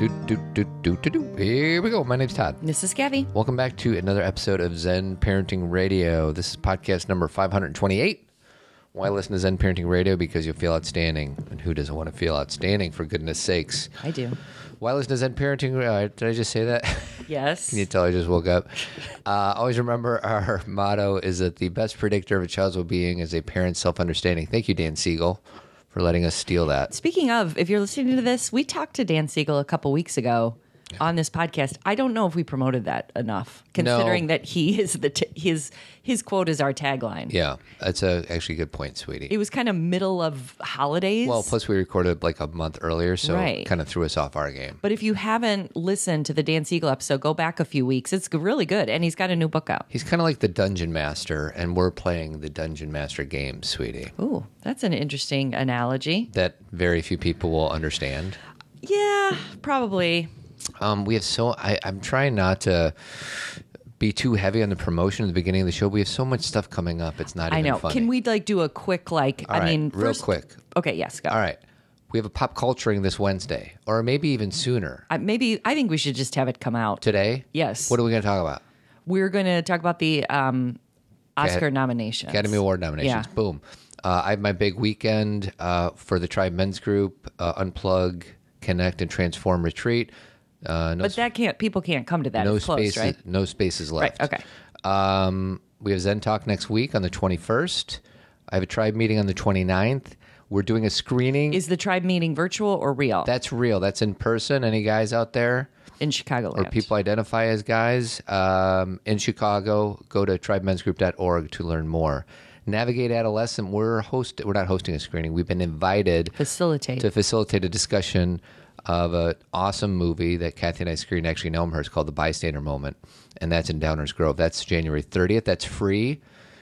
Do, do, do, do, do, do. Here we go. My name's Todd. This is Gabby. Welcome back to another episode of Zen Parenting Radio. This is podcast number 528. Why listen to Zen Parenting Radio? Because you'll feel outstanding. And who doesn't want to feel outstanding, for goodness sakes? I do. Why listen to Zen Parenting Radio? Did I just say that? Yes. Can you tell I just woke up? Uh, always remember our motto is that the best predictor of a child's well being is a parent's self understanding. Thank you, Dan Siegel, for letting us steal that. Speaking of, if you're listening to this, we talked to Dan Siegel a couple weeks ago on this podcast. I don't know if we promoted that enough, considering that he is the t- his his quote is our tagline. Yeah, that's a actually a good point, sweetie. It was kind of middle of holidays. Well, plus we recorded like a month earlier, so Right. kind of threw us off our game. but if you haven't listened to the Dan Siegel episode, go back a few weeks. It's really good, and he's got a new book out. He's kind of like the dungeon master, and we're playing the dungeon master game, sweetie. Ooh, that's an interesting analogy. That very few people will understand. Yeah, probably. Um, we have so I, I'm trying not to be too heavy on the promotion at the beginning of the show. We have so much stuff coming up. It's not I even know. funny. Can we like do a quick like? All I right, mean, real first- quick. Okay, yes, go. All right. We have a pop culturing this Wednesday, or maybe even sooner. I, maybe I think we should just have it come out. Today? Yes. What are we going to talk about? We're going to talk about the um, Oscar Acad- nominations. Academy Award nominations. Yeah. Boom. Uh, I have my big weekend uh, for the Tribe Men's Group, uh, Unplug, Connect, and Transform Retreat. Uh, no But that can't. People can't come to that. no it's closed, spaces, right? no spaces Right. left. Okay. Um, we have Zen Talk next week on the 21st. I have a tribe meeting on the 29th. We're doing a screening. Is the tribe meeting virtual or real That's real. That's in person. Any guys out there in Chicago? or people identify as guys um, in Chicago, go to tribemensgroup.org to learn more. Navigate Adolescent. We're host. We're not hosting a screening. We've been invited facilitate? to facilitate a discussion of an awesome movie that Kathy and I screened actually in Elmhurst called The Bystander Moment, and that's in Downers Grove. That's January 30th. That's free.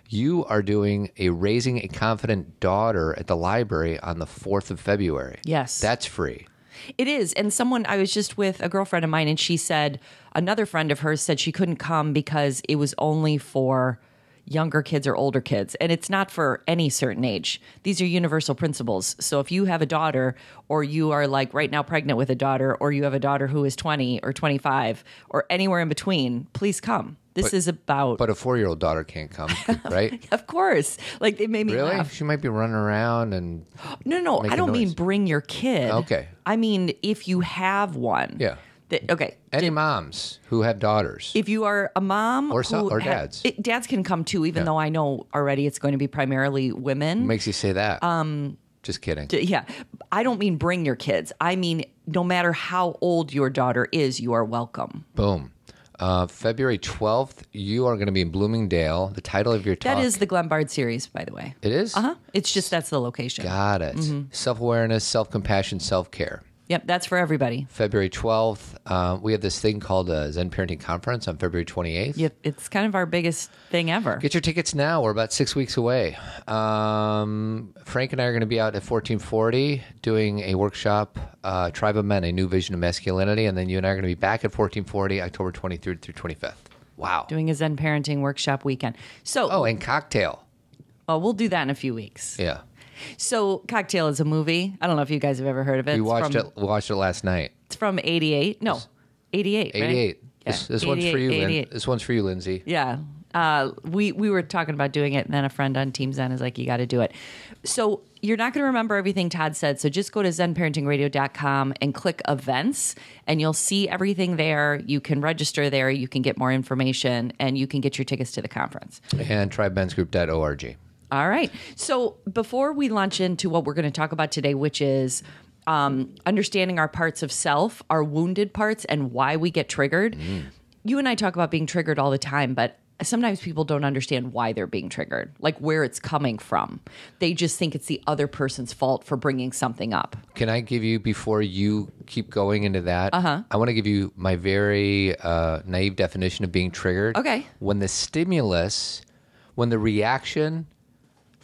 You are doing a Raising a Confident Daughter at the library on the 4th of February. Yes. That's free. It is. And someone, I was just with a girlfriend of mine, and she said, another friend of hers said she couldn't come because it was only for younger kids or older kids. And it's not for any certain age. These are universal principles. So if you have a daughter, or you are like right now pregnant with a daughter, or you have a daughter who is 20 or 25, or anywhere in between, please come. This is about, But a four year old daughter can't come, right? of course, like they made me Really? laugh. She might be running around and No, no, I don't mean bring your kid. Okay. I mean if you have one. Yeah. That, okay. any moms who have daughters. If you are a mom Or so- or ha- dads. it- dads can come too. Even though I know already it's going to be primarily women. makes you say that? Um, Just kidding. D- yeah, I don't mean bring your kids. I mean no matter how old your daughter is, you are welcome. Boom. Uh, February 12th, you are going to be in Bloomingdale. The title of your talk. That is the Glenbard series, by the way. It is? Uh huh. It's just that's the location. Got it. Mm-hmm. Self awareness, self compassion, self care. Yep, that's for everybody. February 12th, uh, we have this thing called a Zen Parenting Conference on February 28th. Yep, it's kind of our biggest thing ever. Get your tickets now. We're about six weeks away. Um, Frank and I are going to be out at 1440 doing a workshop, uh, Tribe of Men, a new vision of masculinity. And then you and I are going to be back at 1440, October 23rd through 25th. Wow. Doing a Zen parenting workshop weekend. So, oh, and cocktail. well, we'll do that in a few weeks. Yeah. So, Cocktail is a movie. I don't know if you guys have ever heard of it. We It's watched from, it. We watched it last night. It's from 88. No, 88. 88. Yeah. This, this one's for you. 88. This one's for you, Lindsay. Yeah. Uh, we we were talking about doing it, and then a friend on Team Zen is like, "You got to do it." So you're not going to remember everything Todd said. So just go to ZenParentingRadio.com and click events, and you'll see everything there. You can register there. You can get more information, and you can get your tickets to the conference. And tribemensgroup.org. All right. So before we launch into what we're going to talk about today, which is um, understanding our parts of self, our wounded parts, and why we get triggered. You and I talk about being triggered all the time, but sometimes people don't understand why they're being triggered, like where it's coming from. They just think it's the other person's fault for bringing something up. Can I give you, before you keep going into that, uh-huh. I want to give you my very uh, naive definition of being triggered. Okay. When the stimulus, when the reaction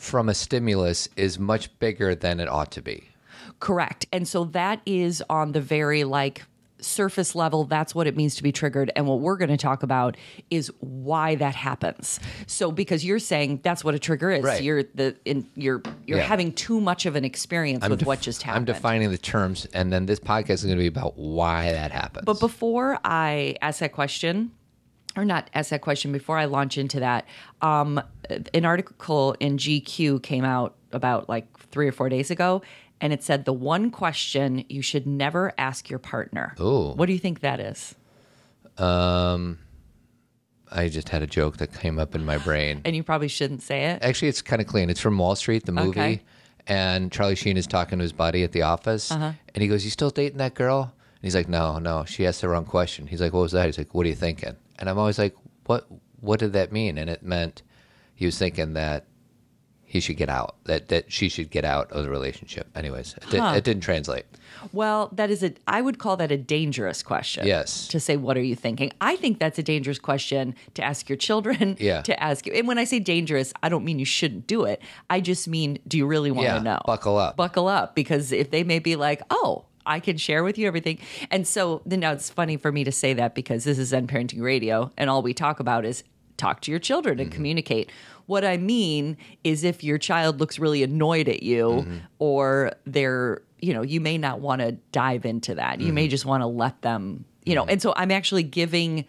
from a stimulus is much bigger than it ought to be. Correct. And so that is on the very like surface level, that's what it means to be triggered. And what we're going to talk about is why that happens. So, because you're saying that's what a trigger is, Right. you're the in, you're you're Yeah. having too much of an experience with def- what just happened. I'm defining the terms, and then this podcast is going to be about why that happens. But before I ask that question, or not ask that question, before I launch into that, um, an article in GQ came out about like three or four days ago, and it said the one question you should never ask your partner. Ooh. What do you think that is? Um, I just had a joke that came up in my brain. And you probably shouldn't say it. Actually, it's kind of clean. It's from Wall Street, the movie. Okay. And Charlie Sheen is talking to his buddy at the office. Uh-huh. And he goes, You still dating that girl? And he's like, No, no. She asked the wrong question. He's like, What was that? He's like, What are you thinking? And I'm always like, What what did that mean? And it meant he was thinking that he should get out, that, that she should get out of the relationship. Anyways, it, did, it didn't translate. Well, that is a I would call that a dangerous question. Yes. To say what are you thinking? I think that's a dangerous question to ask your children, Yeah. to ask you. And when I say dangerous, I don't mean you shouldn't do it. I just mean do you really want Yeah, to know? buckle up. Buckle up because if they may be like, "Oh, I can share with you everything." And so then now it's funny for me to say that because this is Zen Parenting Radio and all we talk about is talk to your children Mm-hmm. and communicate. What I mean is if your child looks really annoyed at you Mm-hmm. or they're, you know, you may not want to dive into that. You Mm-hmm. may just want to let them, you know. And so I'm actually giving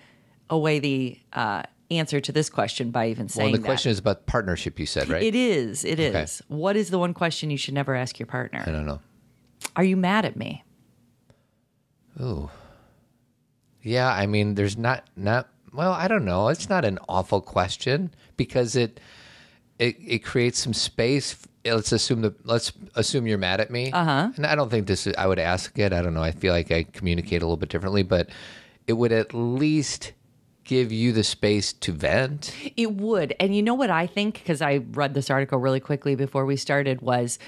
away the uh, answer to this question by even saying Well, the that. question is about partnership, you said, right? It is. It is. Okay. What is the one question you should never ask your partner? I don't know. Are you mad at me? Ooh. Yeah, I mean, there's not not well, I don't know. It's not an awful question because it it it creates some space. Let's assume that let's assume you're mad at me. Uh-huh. And I don't think this is, I would ask it. I don't know. I feel like I communicate a little bit differently, but it would at least give you the space to vent. It would. And you know what I think? Because I read this article really quickly before we started was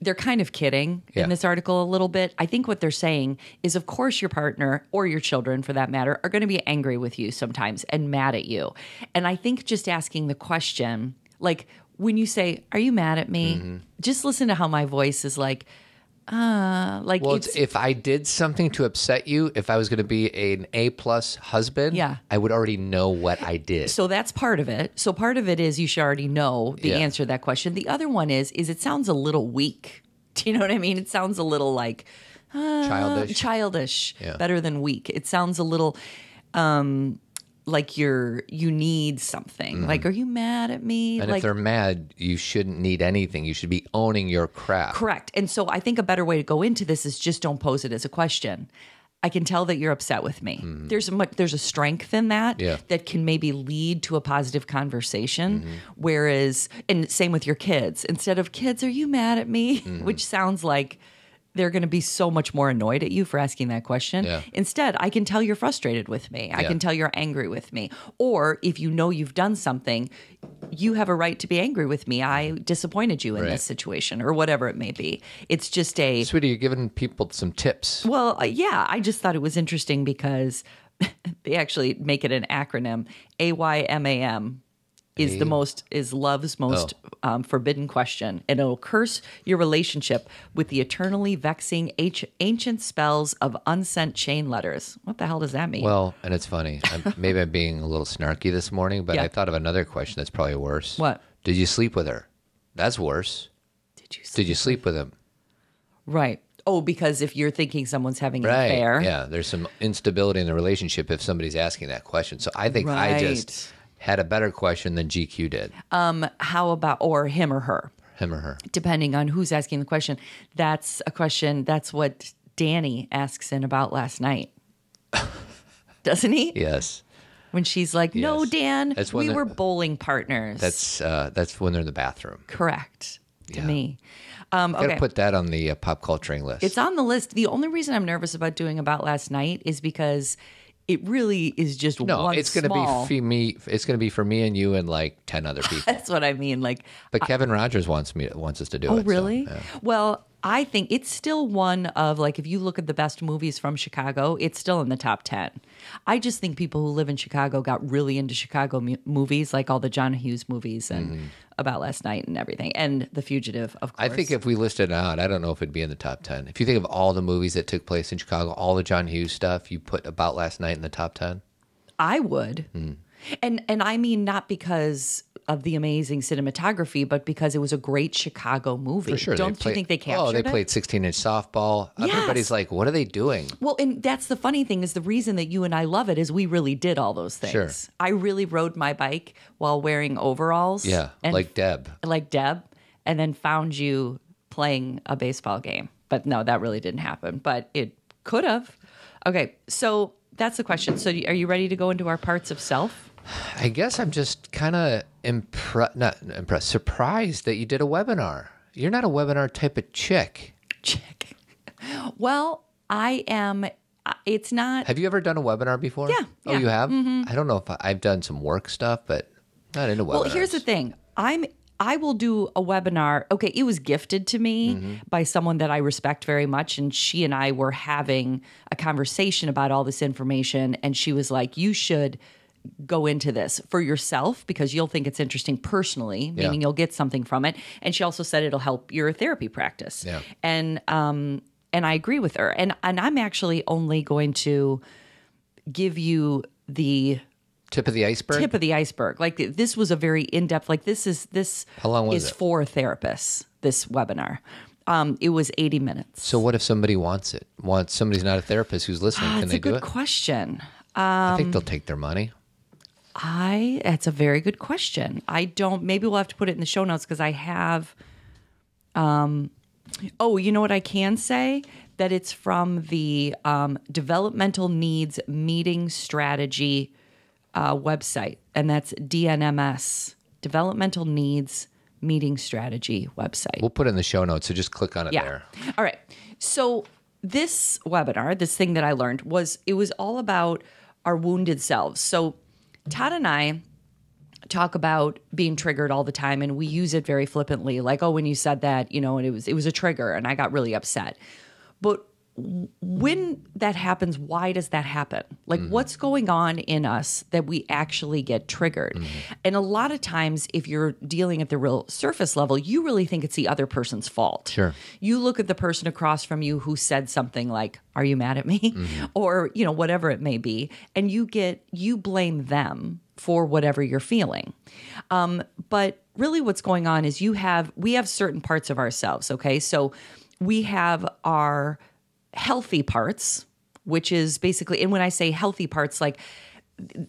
they're kind of kidding Yeah. in this article a little bit. I think what they're saying is, of course, your partner or your children, for that matter, are going to be angry with you sometimes and mad at you. And I think just asking the question, like when you say, "Are you mad at me?" Mm-hmm. Just listen to how my voice is like, uh, like Well, it's, it's, if I did something to upset you, if I was going to be an A plus husband, Yeah. I would already know what I did. So that's part of it. So part of it is you should already know the Yeah. answer to that question. The other one is is it sounds a little weak. Do you know what I mean? It sounds a little like Childish. childish, Yeah. better than weak. It sounds a little um like you're you need something. Like are you mad at me? Mm-hmm. and like if they're mad, you shouldn't need anything. You should be owning your crap. Correct. And so I think a better way to go into this is just don't pose it as a question. I can tell that you're upset with me. There's a much, there's a strength in that Mm-hmm. Yeah. that can maybe lead to a positive conversation. Mm-hmm. Whereas, and same with your kids. Instead of kids, are you mad at me? Mm-hmm. Which sounds like they're going to be so much more annoyed at you for asking that question. Yeah. Instead, I can tell you're frustrated with me. I Yeah. can tell you're angry with me. Or if you know you've done something, you have a right to be angry with me. I disappointed you in Right. this situation or whatever it may be. It's just a Sweetie, you're giving people some tips. well, uh, yeah, I just thought it was interesting because they actually make it an acronym. AYMAM is the most is love's most Oh. um, forbidden question, and it'll curse your relationship with the eternally vexing h- ancient spells of unsent chain letters. What the hell does that mean? Well, and it's funny. I'm, maybe I'm being a little snarky this morning, but Yeah. I thought of another question that's probably worse. What? Did you sleep with her? That's worse. did you? Did you sleep with him? right. Oh, because if you're thinking someone's having an Right. affair, Yeah. There's some instability in the relationship if somebody's asking that question. So I think I just had a better question than GQ did. Um, how about or him or her? Him or her. depending on who's asking the question. That's a question. That's what Danny asks in about last night, doesn't he? Yes. When she's like, "No, Yes. Dan, That's we were bowling partners." That's uh, that's when they're in the bathroom. correct to Yeah. me. Um, Gotta put that on the uh, pop culturing list. it's on the list. The only reason I'm nervous about doing about last night is because it really is just no, one it's gonna be for me. It's gonna be for me and you and like ten other people. That's what I mean. Like, But Kevin Rogers wants me wants us to do Oh, it. so, really? yeah. Well, I think it's still one of like if you look at the best movies from Chicago, it's still in the top 10. I just think people who live in Chicago got really into Chicago mu- movies like all the John Hughes movies and about last night and everything and The Fugitive of course. I think if we listed it out, I don't know if it'd be in the top 10. If you think of all the movies that took place in Chicago, all the John Hughes stuff, you put About Last Night in the top 10? I would. Hmm. And and I mean not because of the amazing cinematography, but because it was a great Chicago movie. For sure. Don't you think oh, they captured it? Oh, they it? played 16 inch softball. Yes. Everybody's like, what are they doing? Well, and that's the funny thing is the reason that you and I love it is we really did all those things. Sure. I really rode my bike while wearing overalls. Yeah, and like Deb. like Deb, and then found you playing a baseball game. But no, that really didn't happen. But it could have. Okay, so that's the question. So, are you ready to go into our parts of self? I guess I'm just kind of impressed, not impressed, surprised that you did a webinar. You're not a webinar type of chick. Check. Well, I am. uh, It's not. Have you ever done a webinar before? Yeah, Oh, yeah. Mm-hmm. you have? I don't know if I, I've done some work stuff, but not into webinars. Well, here's the thing. I'm I will do a webinar. Okay, it was gifted to me Mm-hmm. by someone that I respect very much and she and I were having a conversation about all this information and she was like, "You should go into this for yourself because you'll think it's interesting personally, meaning Yeah. you'll get something from it." And she also said it'll help your therapy practice. Yeah. And um and I agree with her. And and I'm actually only going to give you the Tip of the iceberg? tip of the iceberg. Like this was a very in depth. Like this is this How long was is it? for therapists. This webinar. Um, it was eighty minutes. so what if somebody wants it? Wants somebody's not a therapist who's listening? Can That's they a do good it? question. I think they'll take their money. I that's a very good question. I don't. Maybe we'll have to put it in the show notes because I have. Um, oh, you know what I can say that it's from the um, Developmental Needs Meeting Strategy uh, website, and that's DNMS Developmental Needs Meeting Strategy website. We'll put it in the show notes, so just click on it Yeah. there. All right. So this webinar, this thing that I learned was it was all about our wounded selves. So Todd and I talk about being triggered all the time and we use it very flippantly like oh when you said that you know and it was it was a trigger and I got really upset. But when that happens, why does that happen? Like, mm-hmm. what's going on in us that we actually get triggered? Mm-hmm. And a lot of times, if you're dealing at the real surface level, you really think it's the other person's fault. Sure. You look at the person across from you who said something like, Are you mad at me? Mm-hmm. Or, you know, whatever it may be. And you get, you blame them for whatever you're feeling. Um, but really, what's going on is you have, we have certain parts of ourselves, okay? So we have our healthy parts, which is basically, and when I say healthy parts, like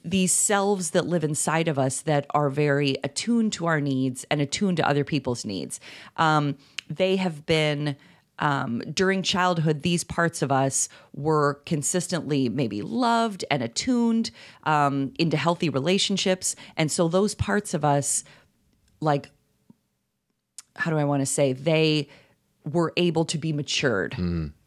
these selves that live inside of us that are very attuned to our needs and attuned to other people's needs. Um, they have been. Um, during childhood, these parts of us were consistently maybe loved and attuned um, into healthy relationships. And so, those parts of us, like, how do I want to say, they were able to be matured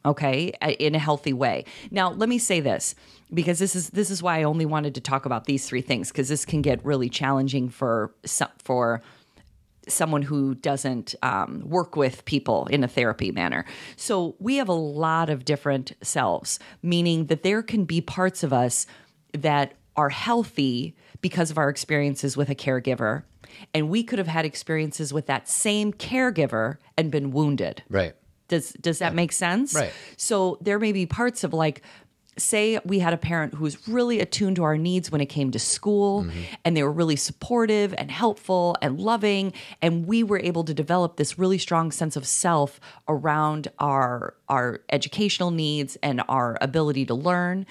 okay in a healthy way now let me say this because this is this is why i only wanted to talk about these three things because this can get really challenging for some for someone who doesn't um, work with people in a therapy manner. So we have a lot of different selves, meaning that there can be parts of us that are healthy because of our experiences with a caregiver. And we could have had experiences with that same caregiver and been wounded. Right. Does does that make sense? Right. So there may be parts of like say we had a parent who was really attuned to our needs when it came to school mm-hmm. and they were really supportive and helpful and loving and we were able to develop this really strong sense of self around our our educational needs and our ability to learn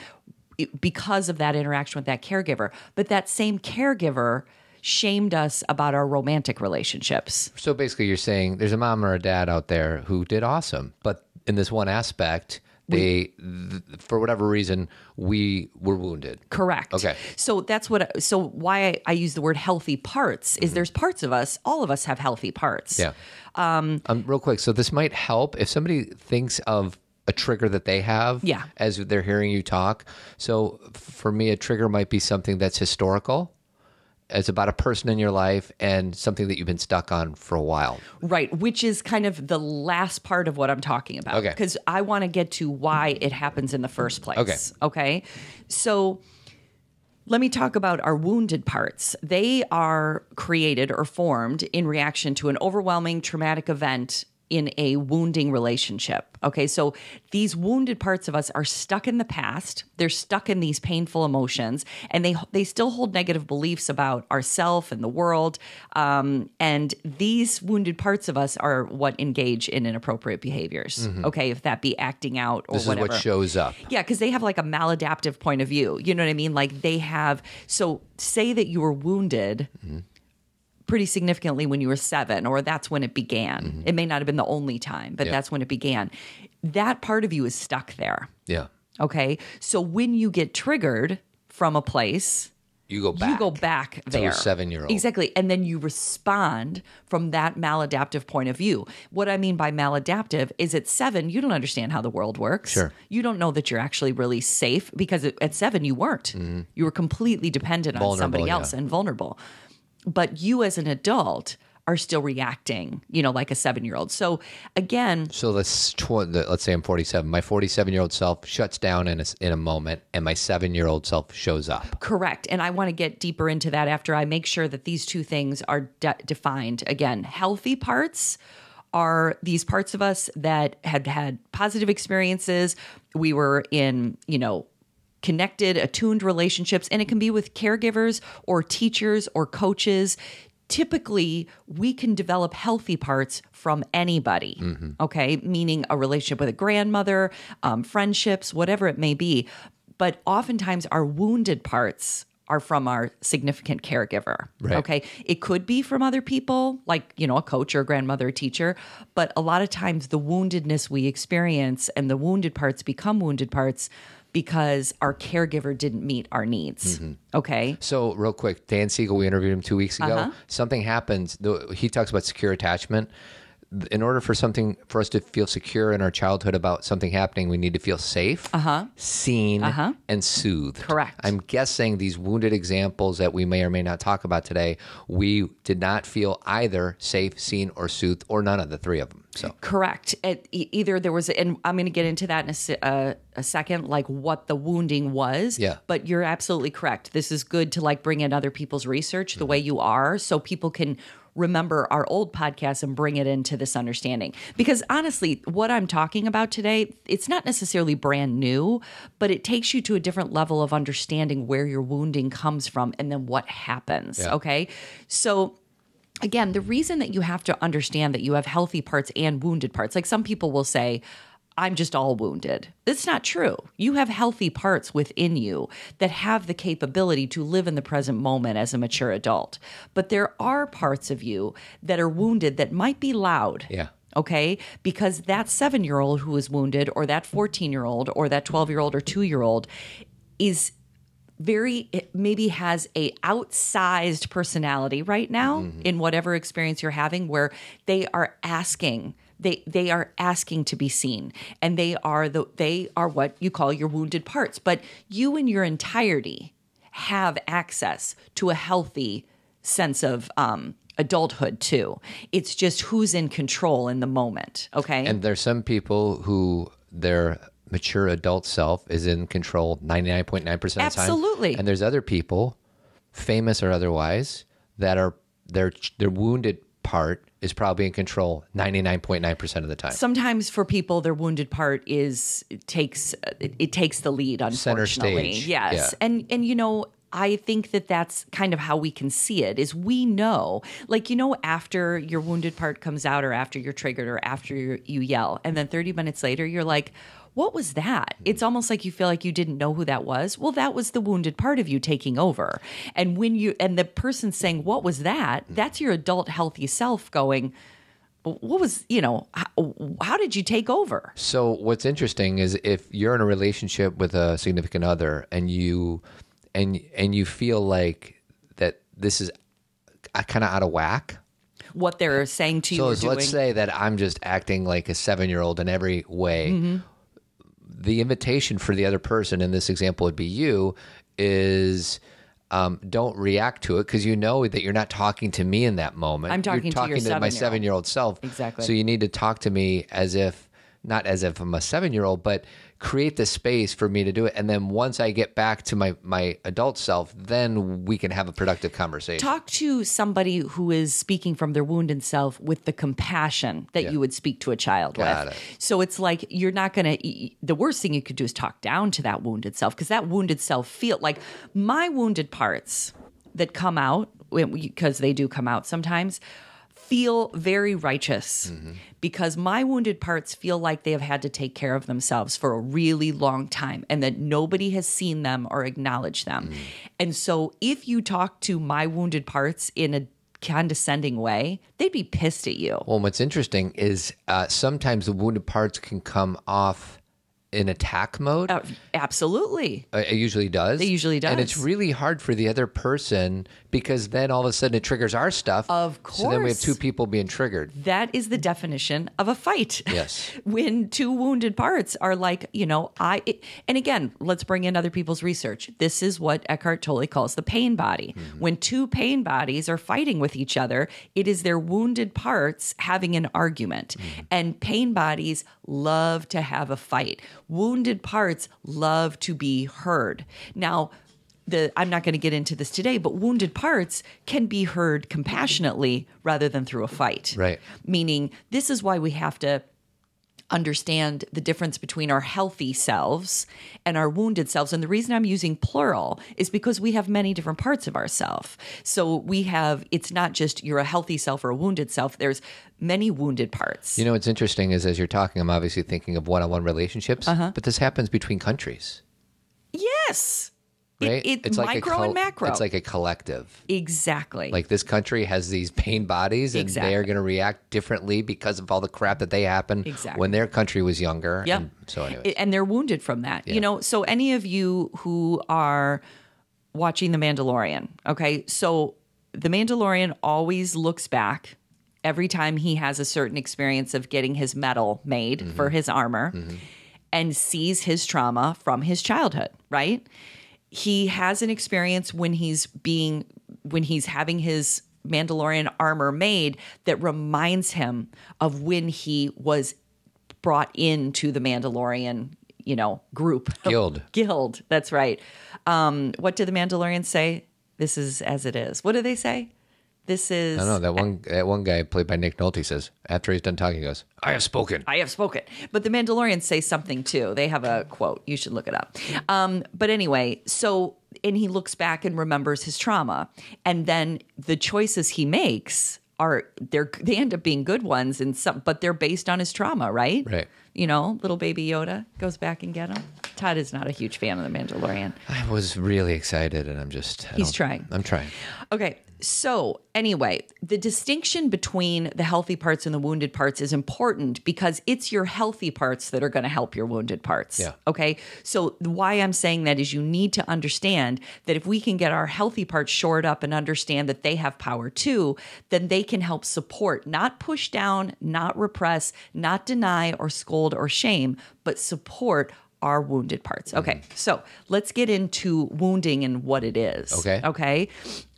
because of that interaction with that caregiver but that same caregiver shamed us about our romantic relationships So basically, you're saying there's a mom or a dad out there who did awesome, but in this one aspect, they, th- for whatever reason, we were wounded. Correct. Okay. So that's what. So why I, I use the word healthy parts is there's parts of us. All of us have healthy parts. Yeah. Um, real quick. So this might help if somebody thinks of a trigger that they have Yeah. as they're hearing you talk. So for me, a trigger might be something that's historical. it's about a person in your life and something that you've been stuck on for a while. Right, which is kind of the last part of what I'm talking about. Okay. Because I want to get to why it happens in the first place. Okay. Okay. So let me talk about our wounded parts. They are created or formed in reaction to an overwhelming traumatic event in a wounding relationship. Okay, so these wounded parts of us are stuck in the past. They're stuck in these painful emotions, and they they still hold negative beliefs about ourself and the world. Um, and these wounded parts of us are what engage in inappropriate behaviors. Okay, if that be acting out or Mm-hmm. This whatever. is what shows up. Yeah, because they have like a maladaptive point of view. You know what I mean? Like they have. So say that you were wounded pretty significantly when you were seven, or that's when it began. It may not have been the only time, but Yeah. that's when it began. That part of you is stuck there. Yeah. Okay. So when you get triggered from a place, You go back. you go back there. seven-year-old. Exactly. And then you respond from that maladaptive point of view. What I mean by maladaptive is at seven, you don't understand how the world works. Sure. You don't know that you're actually really safe because at seven, you weren't. You were completely dependent on Mm-hmm. Vulnerable, somebody yeah. else and vulnerable. But you as an adult are still reacting, you know, like a seven year old. So again, So let's tw- let's say I'm 47. My 47 year old self shuts down in a, in a moment, and my seven year old self shows up. Correct. And I want to get deeper into that after I make sure that these two things are de- defined. Again, healthy parts are these parts of us that had had positive experiences. We were in, you know, connected, attuned relationships, and it can be with caregivers or teachers or coaches. Typically, we can develop healthy parts from anybody, okay? Meaning a relationship with a grandmother, um, friendships, whatever it may be. But oftentimes, our wounded parts are from our significant caregiver. Right. Okay. It could be from other people, like, you know, a coach or a grandmother, a teacher. But a lot of times the woundedness we experience and the wounded parts become wounded parts because our caregiver didn't meet our needs. Mm-hmm. Okay. So real quick, Dan Siegel, we interviewed him two weeks ago. Uh-huh. Something happens. though He talks about secure attachment. In order for something for us to feel secure in our childhood about something happening, we need to feel safe, seen, and soothed. Uh-huh. Correct. I'm guessing these wounded examples that we may or may not talk about today, we did not feel either safe, seen, or soothed, or none of the three of them. So Correct. It, either there was, and I'm going to get into that in a, uh, a second, like what the wounding was. Yeah. But you're absolutely correct. This is good to like bring in other people's research Mm-hmm. the way you are, so people can remember our old podcast and bring it into this understanding. Because honestly, what I'm talking about today, it's not necessarily brand new, but it takes you to a different level of understanding where your wounding comes from and then what happens. Yeah. Okay. So again, the reason that you have to understand that you have healthy parts and wounded parts, like some people will say, I'm just all wounded. That's not true. You have healthy parts within you that have the capability to live in the present moment as a mature adult. But there are parts of you that are wounded that might be loud. Yeah. Okay. Because that seven year old who is wounded, or that 14 year old, or that 12 year old, or two year old is very maybe has a outsized personality right now mm-hmm. in whatever experience you're having where they are asking they they are asking to be seen and they are the they are what you call your wounded parts but you in your entirety have access to a healthy sense of um adulthood too it's just who's in control in the moment okay And there's some people who their mature adult self is in control 99.9% of the time. Absolutely. And there's other people, famous or otherwise, that are their their wounded part is probably in control 99.9% of the time. sometimes for people their wounded part is it takes it, it takes the lead Center stage, yes yeah. and and you know I think that that's kind of how we can see it is we know like you know after your wounded part comes out or after you're triggered or after you you yell and then 30 minutes later you're like what was that? It's almost like you feel like you didn't know who that was. Well, that was the wounded part of you taking over. And when you and the person saying, "What was that?" That's your adult healthy self going, what was you know how, how did you take over So what's interesting is if you're in a relationship with a significant other and you and and you feel like that this is kind of out of whack. what they're saying to you So or let's- doing let's say that I'm just acting like a seven year old in every way. Mm-hmm. The invitation for the other person in this example would be you is um, don't react to it because you know that you're not talking to me in that moment. I'm talking you're to your talking to, my seven year old self. Exactly. So you need to talk to me as if, not as if I'm a seven year old, but create the space for me to do it. And then once I get back to my, my adult self, then we can have a productive conversation. Talk to somebody who is speaking from their wounded self with the compassion that you would speak to a child Got with. it. So it's like you're not going to, the worst thing you could do is talk down to that wounded self because that wounded self feel like my wounded parts that come out, because they do come out sometimes, feel very righteous because my wounded parts feel like they have had to take care of themselves for a really long time and that nobody has seen them or acknowledged them. And so if you talk to my wounded parts in a condescending way, they'd be pissed at you. Well, what's interesting is uh, sometimes the wounded parts can come off in attack mode. Uh, absolutely. It usually does. It usually does. And it's really hard for the other person because then all of a sudden it triggers our stuff. Of course. So then we have two people being triggered. That is the definition of a fight. Yes. when two wounded parts are like, you know, I, it- and again, let's bring in other people's research. This is what Eckhart Tolle calls the pain body. Mm-hmm. When two pain bodies are fighting with each other, it is their wounded parts having an argument. Mm-hmm. And pain bodies love to have a fight. Wounded parts love to be heard. Now, the I'm not going to get into this today, but wounded parts can be heard compassionately rather than through a fight. Right. Meaning, this is why we have to understand the difference between our healthy selves and our wounded selves. And the reason I'm using plural is because we have many different parts of ourself. So we have, it's not just you're a healthy self or a wounded self, there's many wounded parts. You know, what's interesting is as you're talking, I'm obviously thinking of one on one relationships, Uh-huh. but this happens between countries, yes. It- right? It, it's like micro a col- and macro. It's like a collective. exactly. Like this country has these pain bodies, and Exactly. they are going to react differently because of all the crap that they happened Exactly. when their country was younger. Yep. And so, anyway, and they're wounded from that. You know, so any of you who are watching The Mandalorian, okay? So The Mandalorian always looks back every time he has a certain experience of getting his metal made for mm-hmm. his armor mm-hmm. and sees his trauma from his childhood, right? He has an experience when he's being when he's having his Mandalorian armor made that reminds him of when he was brought into the Mandalorian, you know, group. Guild. Guild. That's right. Um, what did the Mandalorians say? This is as it is. What do they say? This is. I don't know that one. That one guy played by Nick Nolte says after he's done talking, he goes, "I have spoken." I have spoken. But the Mandalorians say something too. They have a quote. You should look it up. Um, but anyway, so and he looks back and remembers his trauma, and then the choices he makes are they're they end up being good ones, and some, but they're based on his trauma, right? Right. You know, little baby Yoda goes back and get him. Todd is not a huge fan of the Mandalorian. I was really excited, and I'm just. I He's trying. I'm trying. Okay. So, anyway, the distinction between the healthy parts and the wounded parts is important because it's your healthy parts that are going to help your wounded parts. Yeah. Okay. So, why I'm saying that is you need to understand that if we can get our healthy parts shored up and understand that they have power too, then they can help support, not push down, not repress, not deny or scold or shame, but support our wounded parts. Okay. So, let's get into wounding and what it is. Okay. Okay.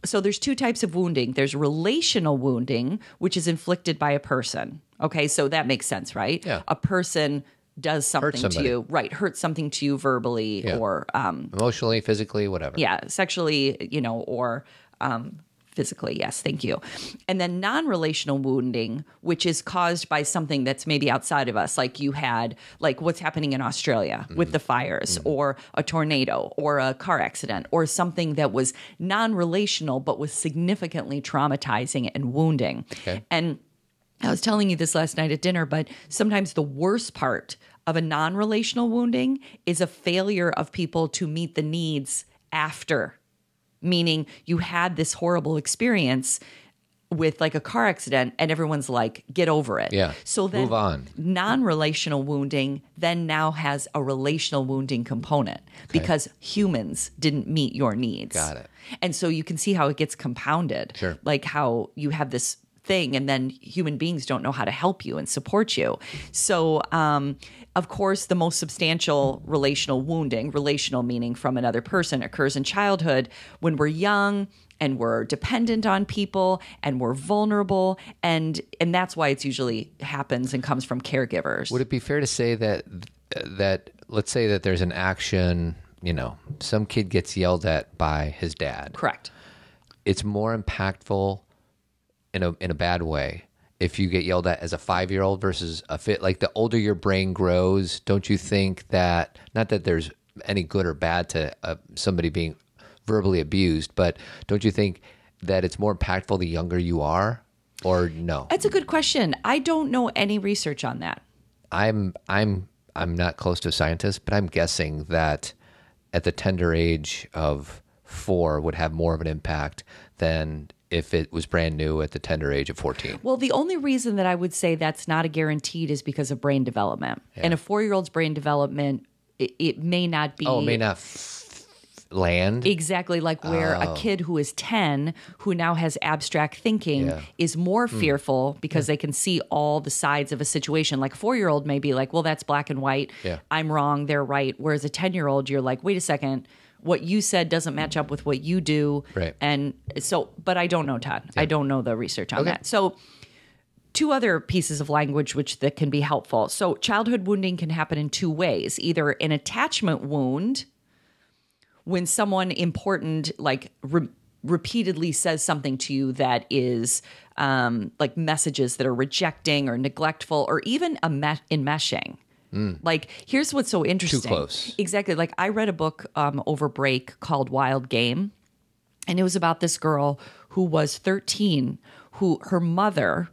So there's two types of wounding. There's relational wounding, which is inflicted by a person. Okay. So that makes sense, right? Yeah. A person does something to you, right? Hurts something to you verbally Yeah. or, um, Emotionally, physically, whatever. yeah, sexually, you know, or, um, physically. Yes. Thank you. And then non relational wounding, which is caused by something that's maybe outside of us, like you had, like what's happening in Australia mm-hmm. with the fires, mm-hmm. or a tornado, or a car accident, or something that was non relational but was significantly traumatizing and wounding. Okay. And I was telling you this last night at dinner, but sometimes the worst part of a non relational wounding is a failure of people to meet the needs after, meaning you had this horrible experience with like a car accident and everyone's like get over it Yeah. so then Move on. non-relational wounding then now has a relational wounding component because humans didn't meet your needs Got it. and so you can see how it gets compounded Sure. like how you have this thing and then human beings don't know how to help you and support you. So um, of course the most substantial relational wounding relational meaning from another person occurs in childhood when we're young and we're dependent on people and we're vulnerable and and that's why it's usually happens and comes from caregivers. Would it be fair to say that that let's say that there's an action, you know, some kid gets yelled at by his dad. correct. It's more impactful in a in a bad way if you get yelled at as a 5-year-old versus a fit like the older your brain grows, don't you think that not that there's any good or bad to uh, somebody being verbally abused, but don't you think that it's more impactful the younger you are or no? That's a good question. I don't know any research on that. I'm I'm I'm not close to a scientist, but I'm guessing that at the tender age of four would have more of an impact than if it was brand new at the tender age of 14. Well, the only reason that I would say that's not a guaranteed is because of brain development. And a four year old's brain development, it, it may not be. Oh, it may not f- land. Exactly like where a oh. kid who is 10, who now has abstract thinking, Yeah. is more hmm. fearful because they can see all the sides of a situation. Like a four year old may be like, well, that's black and white. Yeah. I'm wrong. They're right. Whereas a 10 year old, you're like, wait a second. What you said doesn't match up with what you do. Right. And so, but I don't know, Todd. I don't know the research on Okay. that. So, two other pieces of language which that can be helpful. So childhood wounding can happen in two ways. Either an attachment wound when someone important like re- repeatedly says something to you that is um, like messages that are rejecting or neglectful or even a me- enmeshing. Like, here's what's so interesting. Too close. Exactly. Like, I read a book um, over break called Wild Game, and it was about this girl who was 13, who her mother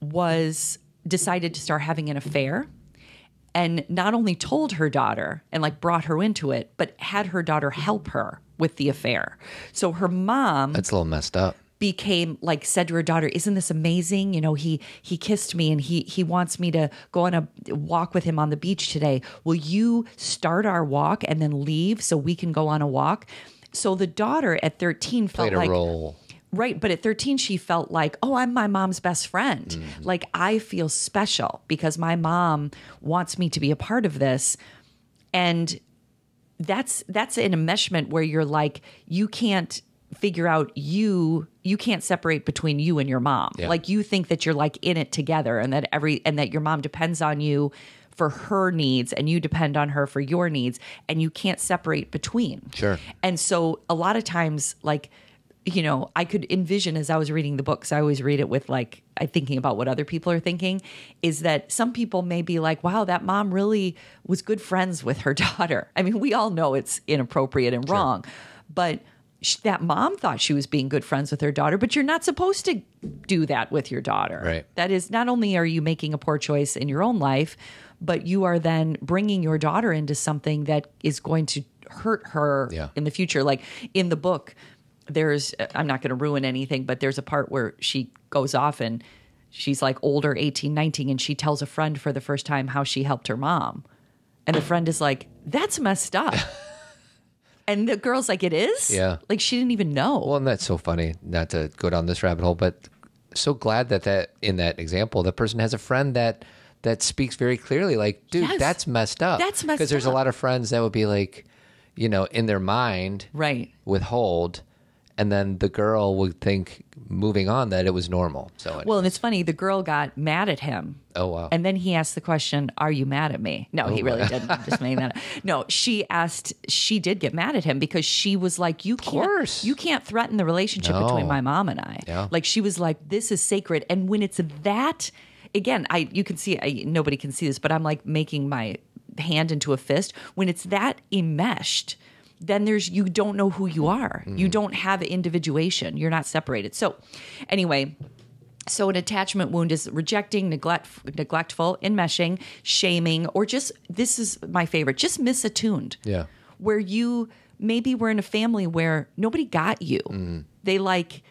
was decided to start having an affair and not only told her daughter and like brought her into it, but had her daughter help her with the affair. So her mom That's a little messed up. Became like said to her daughter isn't this amazing you know he he kissed me and he he wants me to go on a walk with him on the beach today will you start our walk and then leave so we can go on a walk so the daughter at 13 felt Played a like role. Right. But at 13, she felt like, oh, I'm my mom's best friend. Mm. Like, I feel special because my mom wants me to be a part of this. And that's that's an enmeshment where you're like, you can't figure out you you can't separate between you and your mom Yeah. like you think that you're like in it together and that every and that your mom depends on you for her needs and you depend on her for your needs and you can't separate between Sure. and so a lot of times, like, you know, I could envision as I was reading the books, I always read it with like, I thinking about what other people are thinking, is that some people may be like, wow, that mom really was good friends with her daughter. I mean, we all know it's inappropriate and wrong, but sh- that mom thought she was being good friends with her daughter, but you're not supposed to do that with your daughter. Right. That is not only are you making a poor choice in your own life, but you are then bringing your daughter into something that is going to hurt her Yeah. in the future. Like in the book, there's, uh, I'm not going to ruin anything, but there's a part where she goes off and she's like older, 18, 19, and she tells a friend for the first time how she helped her mom. And the friend is like, that's messed up. and the girl's like, it is? Yeah. Like she didn't even know. Well, and that's so funny not to go down this rabbit hole, but so glad that that in that example, the person has a friend that that speaks very clearly, like, dude, Yes. that's messed up. That's messed up. Because there's a lot of friends that would be like, you know, in their mind, right. withhold, and then the girl would think, moving on, that it was normal. So, anyway. Well, and it's funny, the girl got mad at him. oh wow, And then he asked the question, Are you mad at me? No, he oh, really didn't. I'm just making that up. No, she asked, she did get mad at him because she was like, You can't you can't threaten the relationship No. between my mom and I. Yeah. Like she was like, This is sacred. And when it's that again, I you can see I, nobody can see this, but I'm like making my hand into a fist. When it's that enmeshed, then there's you don't know who you are. You mm-hmm. don't have individuation. You're not separated. So anyway, so an attachment wound is rejecting, neglect, neglectful, enmeshing, shaming, or just this is my favorite, just misattuned. Yeah. Where you maybe were in a family where nobody got you. Mm-hmm. They like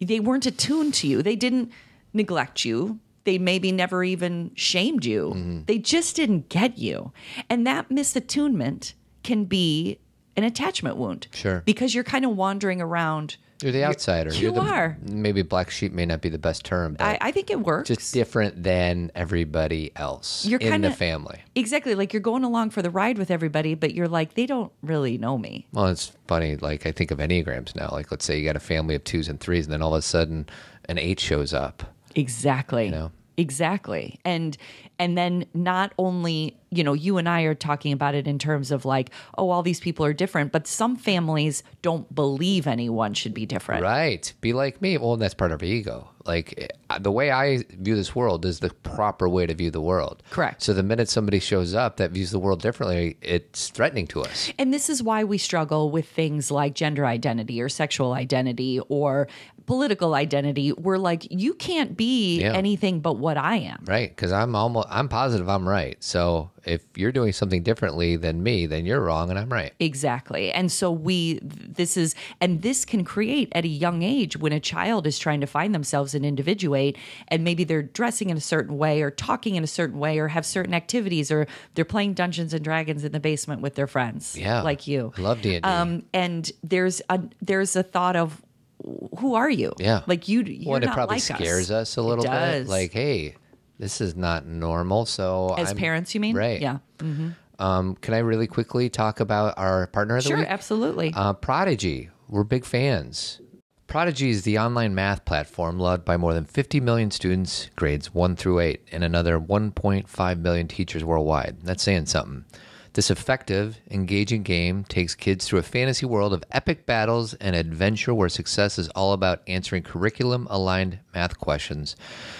they weren't attuned to you. They didn't neglect you. They maybe never even shamed you. Mm-hmm. They just didn't get you. And that misattunement can be an attachment wound. Sure. Because you're kind of wandering around You're the outsider. you are the, are. Maybe black sheep may not be the best term, I, I think it works. just different than everybody else You're in the kinda- family. exactly like you're going along for the ride with everybody, but you're like they don't really know me. Well, it's funny. Like I think of enneagrams now. Like let's say you got a family of twos and threes, and then all of a sudden an eight shows up. Exactly. know? Exactly. And and then not only, you know, you and I are talking about it in terms of like, oh, all these people are different, but some families don't believe anyone should be different. Right. Be like me. Well, that's part of our ego. Like eh, the way I view this world is the proper way to view the world. Correct. So the minute somebody shows up that views the world differently, it's threatening to us. And this is why we struggle with things like gender identity or sexual identity or political identity. We're like, you can't be Yeah. anything but what I am. Right. Because I'm almost, I'm positive I'm right. So if you're doing something differently than me, then you're wrong and I'm right. Exactly. And so we, this is, and this can create at a young age when a child is trying to find themselves and individuate, and maybe they're dressing in a certain way or talking in a certain way or have certain activities or they're playing Dungeons and Dragons in the basement with their friends. Yeah. Like you. I love D&D. Um, and there's a, there's a thought of, who are you? Yeah. Like you, you're well, and it probably like scares us, a little bit. does. Like, hey, this is not normal. So As I'm- parents, you mean? Right. Yeah. Um, can I really quickly talk about our partner of the Sure, week? absolutely. Uh, Prodigy. We're big fans. Prodigy is the online math platform loved by more than 50 million students, grades 1 through 8, and another 1.5 million teachers worldwide. That's saying something. This effective, engaging game takes kids through a fantasy world of epic battles and adventure where success is all about answering curriculum aligned math questions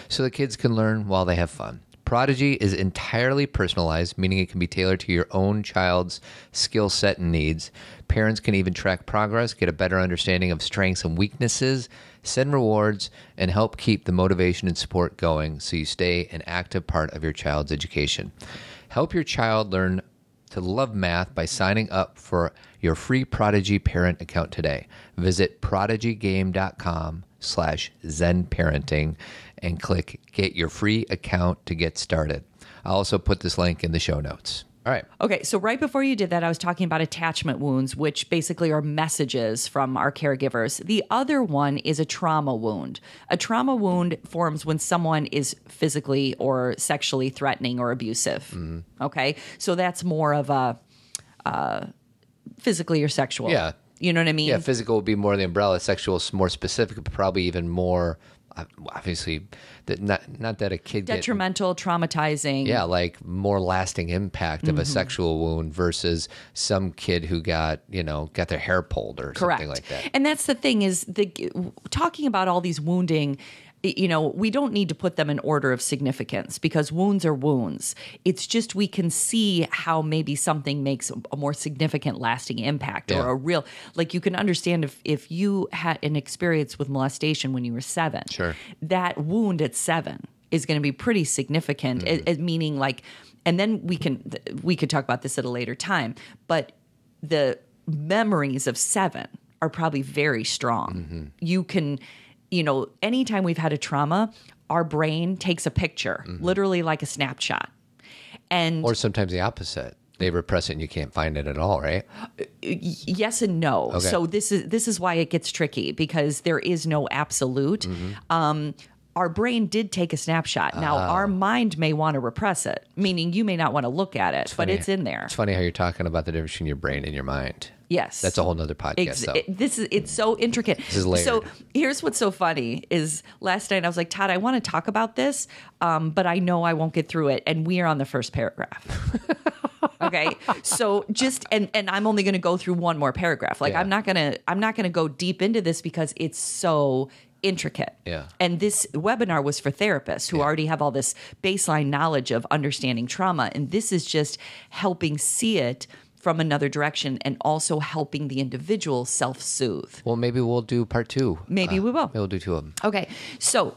so the kids can learn while they have fun. Prodigy is entirely personalized, meaning it can be tailored to your own child's skill set and needs. Parents can even track progress, get a better understanding of strengths and weaknesses, send rewards, and help keep the motivation and support going so you stay an active part of your child's education. Help your child learn to love math by signing up for your free Prodigy parent account today. Visit prodigygame.com slash zen parenting and click get your free account to get started. I'll also put this link in the show notes. All right. Okay, so right before you did that, I was talking about attachment wounds, which basically are messages from our caregivers. The other one is a trauma wound. A trauma wound forms when someone is physically or sexually threatening or abusive. Okay, so that's more of a uh, physically or sexual. Yeah. You know what I mean? Yeah, physical would be more the umbrella. Sexual is more specific, but probably even more. Obviously, that not not that a kid get Detrimental, traumatizing. yeah, like more lasting impact Mm-hmm. of a sexual wound versus some kid who got you know got their hair pulled or Correct. something like that. And that's the thing is the talking about all these wounding you know, we don't need to put them in order of significance because wounds are wounds. It's just we can see how maybe something makes a more significant lasting impact Yeah. or a real like you can understand if if you had an experience with molestation when you were 7. Sure. That wound at 7 is going to be pretty significant Mm-hmm. it- it- meaning like and then we can we could talk about this at a later time, but the memories of seven are probably very strong. Mm-hmm. You can, you know, anytime we've had a trauma, our brain takes a picture, literally like a snapshot. And Mm-hmm. Or sometimes the opposite. They repress it and you can't find it at all, right? yes and no. So this is this is why it gets tricky because there is no absolute. Mm-hmm. Um, our brain did take a snapshot. Now Ah. our mind may want to repress it, meaning you may not want to look at it, but funny. it's in there. It's funny how you're talking about the difference between your brain and your mind. Yes. That's a whole nother podcast, Ex- though. it- this is it's so intricate. This is layered. So here's what's so funny is last night I was like, Todd, I want to talk about this, um, but I know I won't get through it, and we are on the first paragraph. okay, so just and and I'm only going to go through one more paragraph. Like Yeah. I'm not gonna I'm not gonna go deep into this because it's so intricate. Yeah. And this webinar was for therapists who already have all this baseline knowledge of understanding trauma. And this is just helping see it from another direction and also helping the individual self soothe. well, maybe we'll do part two. Maybe we will. Uh, maybe we'll do two of them. Okay. So,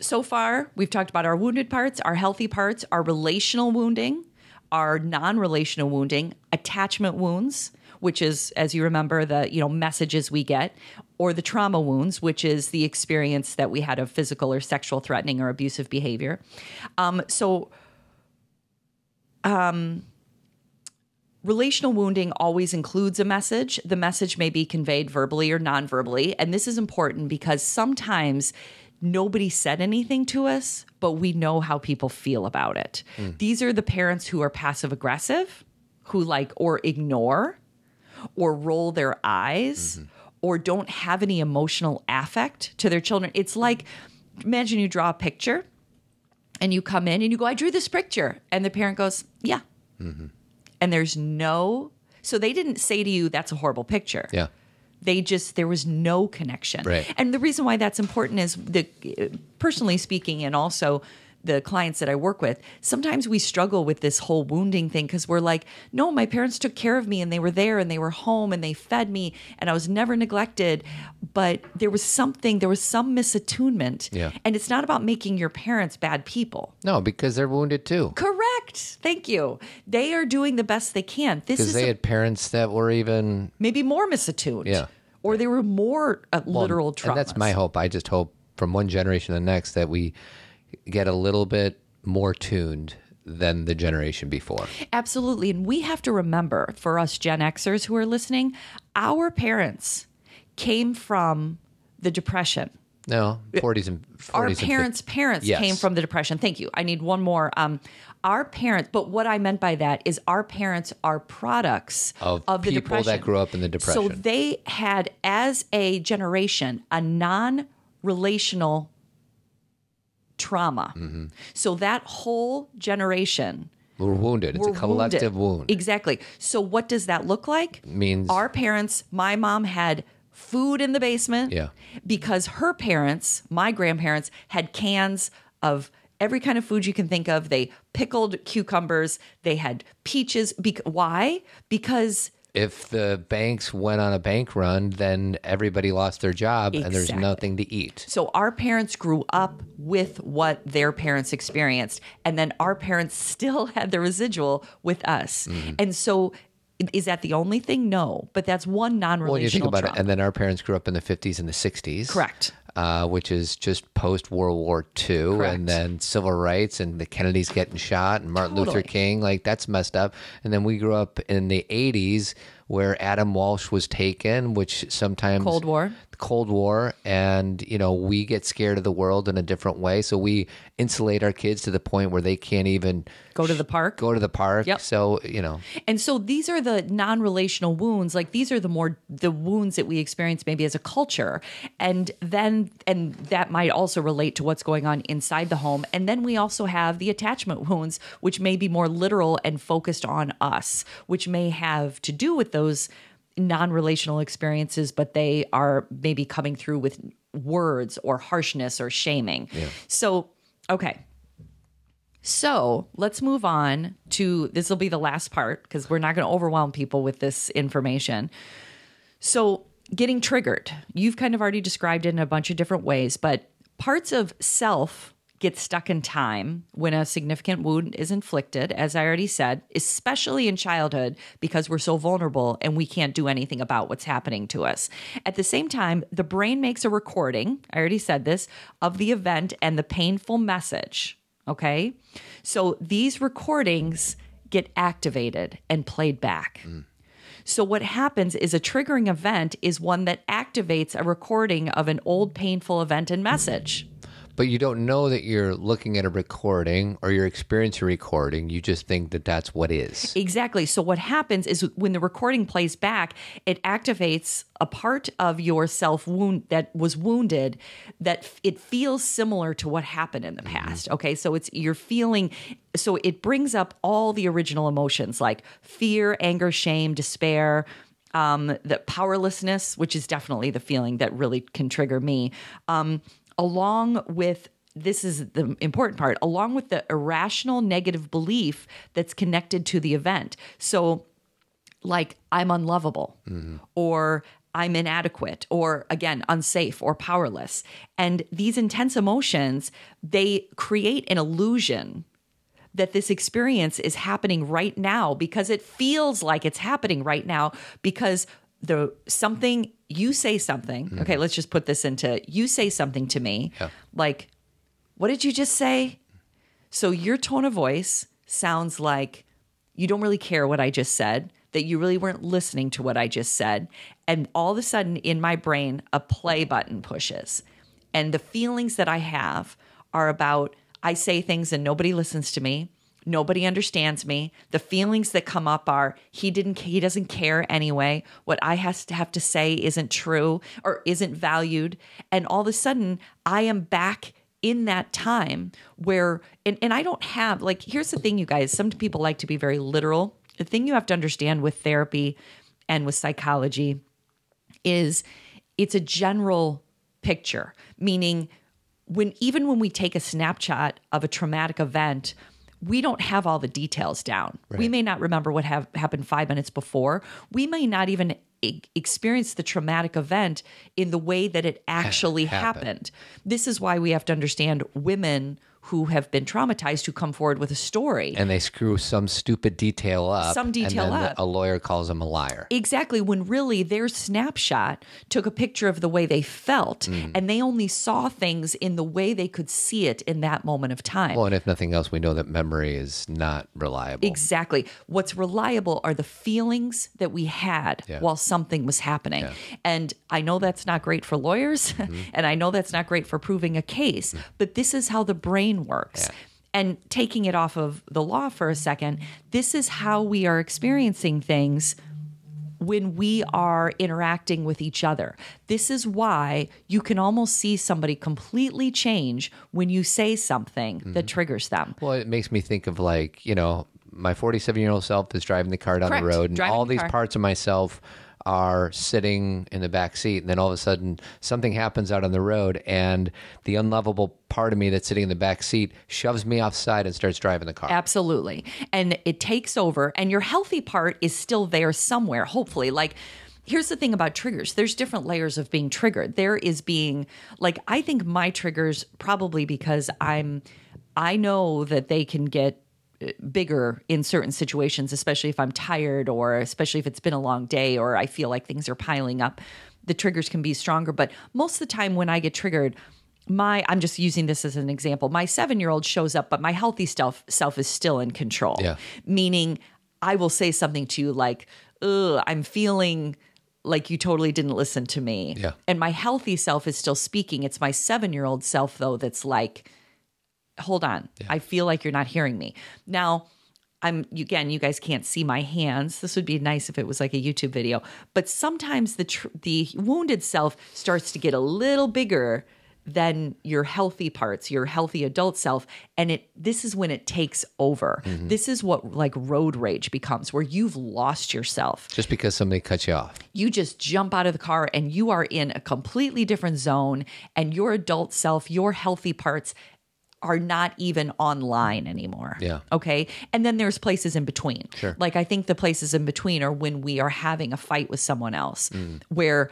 so far, we've talked about our wounded parts, our healthy parts, our relational wounding, our non-relational wounding, attachment wounds, which is as you remember the, you know, messages we get, or the trauma wounds, which is the experience that we had of physical or sexual threatening or abusive behavior. Um, so um Relational wounding always includes a message. The message may be conveyed verbally or non verbally. And this is important because sometimes nobody said anything to us, but we know how people feel about it. These are the parents who are passive aggressive, who like or ignore or roll their eyes or don't have any emotional affect to their children. It's like imagine you draw a picture and you come in and you go, I drew this picture. And the parent goes, Yeah. Mm-hmm. And there's no, so they didn't say to you, That's a horrible picture. Yeah. They just, there was no connection. Right. And the reason why that's important is the, personally speaking, and also the clients that I work with, sometimes we struggle with this whole wounding thing because we're like, no, my parents took care of me and they were there and they were home and they fed me and I was never neglected. But there was something, there was some misattunement. Yeah. And it's not about making your parents bad people. No, because they're wounded too. Correct. Thank you. They are doing the best they can. This Because is they a- had parents that were even maybe more misattuned. Yeah. Or they were more uh, literal traumas. And that's my hope. I just hope from one generation to the next that we get a little bit more tuned than the generation before. Absolutely. And we have to remember for us Gen Xers who are listening, our parents came from the Depression. No, 40s and 40s Our and 50s. parents' parents Yes. came from the Depression. Thank you. I need one more. Um, our parents, but what I meant by that is our parents are products Of the people that grew up in the Depression. So they had, as a generation, a non relational trauma. Mm-hmm. So that whole generation We're wounded. It's were a collective wounded. wound. Exactly. So what does that look like? Means Our parents, my mom had food in the basement Yeah. because her parents, my grandparents, had cans of every kind of food you can think of. They pickled cucumbers, they had peaches. Bec- why? Because if the banks went on a bank run, then everybody lost their job and there's nothing to eat. so our parents grew up with what their parents experienced, and then our parents still had the residual with us. Mm-hmm. And so, is that the only thing? No, but that's one non-relational Well, you think about trauma. it, and then our parents grew up in the 50s and the 60s. Correct. Uh, which is just post World War II, Correct. and then civil rights, and the Kennedys getting shot, and Martin Luther King. Like that's messed up. And then we grew up in the 80s, where Adam Walsh was taken, which sometimes Cold War. the Cold War, and you know we get scared of the world in a different way, so we insulate our kids to the point where they can't even Go to the park. go to the park. Yep. So you know, And so these are the non-relational wounds. Like these are the more the wounds that we experience maybe as a culture. And then and that might also relate to what's going on inside the home. And then we also have the attachment wounds, which may be more literal and focused on us, which may have to do with those non-relational experiences, but they are maybe coming through with words or harshness or shaming. So, okay. So let's move on to this will be the last part because we're not going to overwhelm people with this information. So, getting triggered, you've kind of already described it in a bunch of different ways, but parts of self get stuck in time when a significant wound is inflicted, as I already said, especially in childhood because we're so vulnerable and we can't do anything about what's happening to us. At the same time, the brain makes a recording, I already said this, of the event and the painful message. Okay. So these recordings get activated and played back. So, what happens is a triggering event is one that activates a recording of an old painful event and message. But you don't know that you're looking at a recording or you're experiencing a recording. You just think that that's what is. Exactly. So, what happens is when the recording plays back, it activates a part of your self wound that was wounded that f- it feels similar to what happened in the past. Okay. So, it's you're feeling, so it brings up all the original emotions like fear, anger, shame, despair. Um, the powerlessness, which is definitely the feeling that really can trigger me, um, along with this is the important part, along with the irrational negative belief that's connected to the event. So, like, I'm unlovable, mm-hmm. or I'm inadequate, or again, unsafe or powerless. And these intense emotions, they create an illusion that this experience is happening right now because it feels like it's happening right now because the something you say something mm-hmm. okay let's just put this into you say something to me like what did you just say so your tone of voice sounds like you don't really care what i just said that you really weren't listening to what I just said. And all of a sudden in my brain, a play button pushes. And the feelings that I have are about I say things and nobody listens to me. Nobody understands me. The feelings that come up are he didn't he doesn't care anyway. What I has to have to say isn't true or isn't valued. And all of a sudden I am back in that time where and, and I don't have like here's the thing you guys some people like to be very literal the thing you have to understand with therapy and with psychology is it's a general picture meaning when even when we take a snapshot of a traumatic event we don't have all the details down. We may not remember what have happened 5 minutes before. We may not even e- experience the traumatic event in the way that it actually happened. happened. This is why we have to understand women who have been traumatized who come forward with a story. and they screw some stupid detail up. Some detail and then the- up. a lawyer calls them a liar. Exactly, when really their snapshot took a picture of the way they felt, Mm-hmm. and they only saw things in the way they could see it in that moment of time. Well, and if nothing else, we know that memory is not reliable. Exactly. What's reliable are the feelings that we had Yeah. while something was happening. And I know that's not great for lawyers, Mm-hmm. and I know that's not great for proving a case, but this is how the brain works. And taking it off of the law for a second, this is how we are experiencing things when we are interacting with each other. This is why you can almost see somebody completely change when you say something that mm-hmm. triggers them. Well, it makes me think of like, you know, my 47 year old self is driving the car down Correct. the road, and Driving all the these car. parts of myself are sitting in the back seat. And then all of a sudden, something happens out on the road, and the unlovable part of me that's sitting in the back seat shoves me offside and starts driving the car. Absolutely. And it takes over, and your healthy part is still there somewhere, hopefully. Like, here's the thing about triggers there's different layers of being triggered. There is being, like, I think my triggers probably because I'm, I know that they can get bigger in certain situations, especially if I'm tired or especially if it's been a long day or I feel like things are piling up. The triggers can be stronger. But most of the time when I get triggered, my I'm just using this as an example. My seven year old shows up, but my healthy self self is still in control. Yeah. Meaning I will say something to you like, Ugh, I'm feeling like you totally didn't listen to me. Yeah. And my healthy self is still speaking. It's my seven year old self though that's like, hold on. I feel like you're not hearing me. Now, I'm again, you guys can't see my hands. This would be nice if it was like a YouTube video. But sometimes the tr- the wounded self starts to get a little bigger than your healthy parts, your healthy adult self, and it this is when it takes over. Mm-hmm. This is what like road rage becomes where you've lost yourself Just because somebody cuts you off. you just jump out of the car and you are in a completely different zone and your adult self your healthy parts are not even online anymore Yeah. okay and then there's places in between Sure. like i think the places in between are when we are having a fight with someone else Mm. where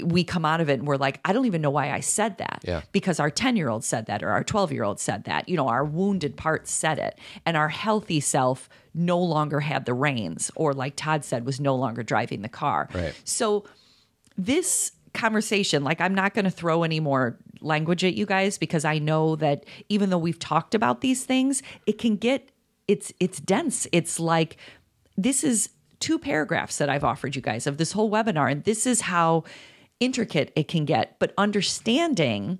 we come out of it and we're like i don't even know why i said that Yeah. because our 10 year old said that or our 12 year old said that you know our wounded part said it and our healthy self no longer had the reins or like todd said was no longer driving the car Right. so this conversation like i'm not going to throw any more language at you guys because i know that even though we've talked about these things it can get it's it's dense it's like this is two paragraphs that i've offered you guys of this whole webinar and this is how intricate it can get but understanding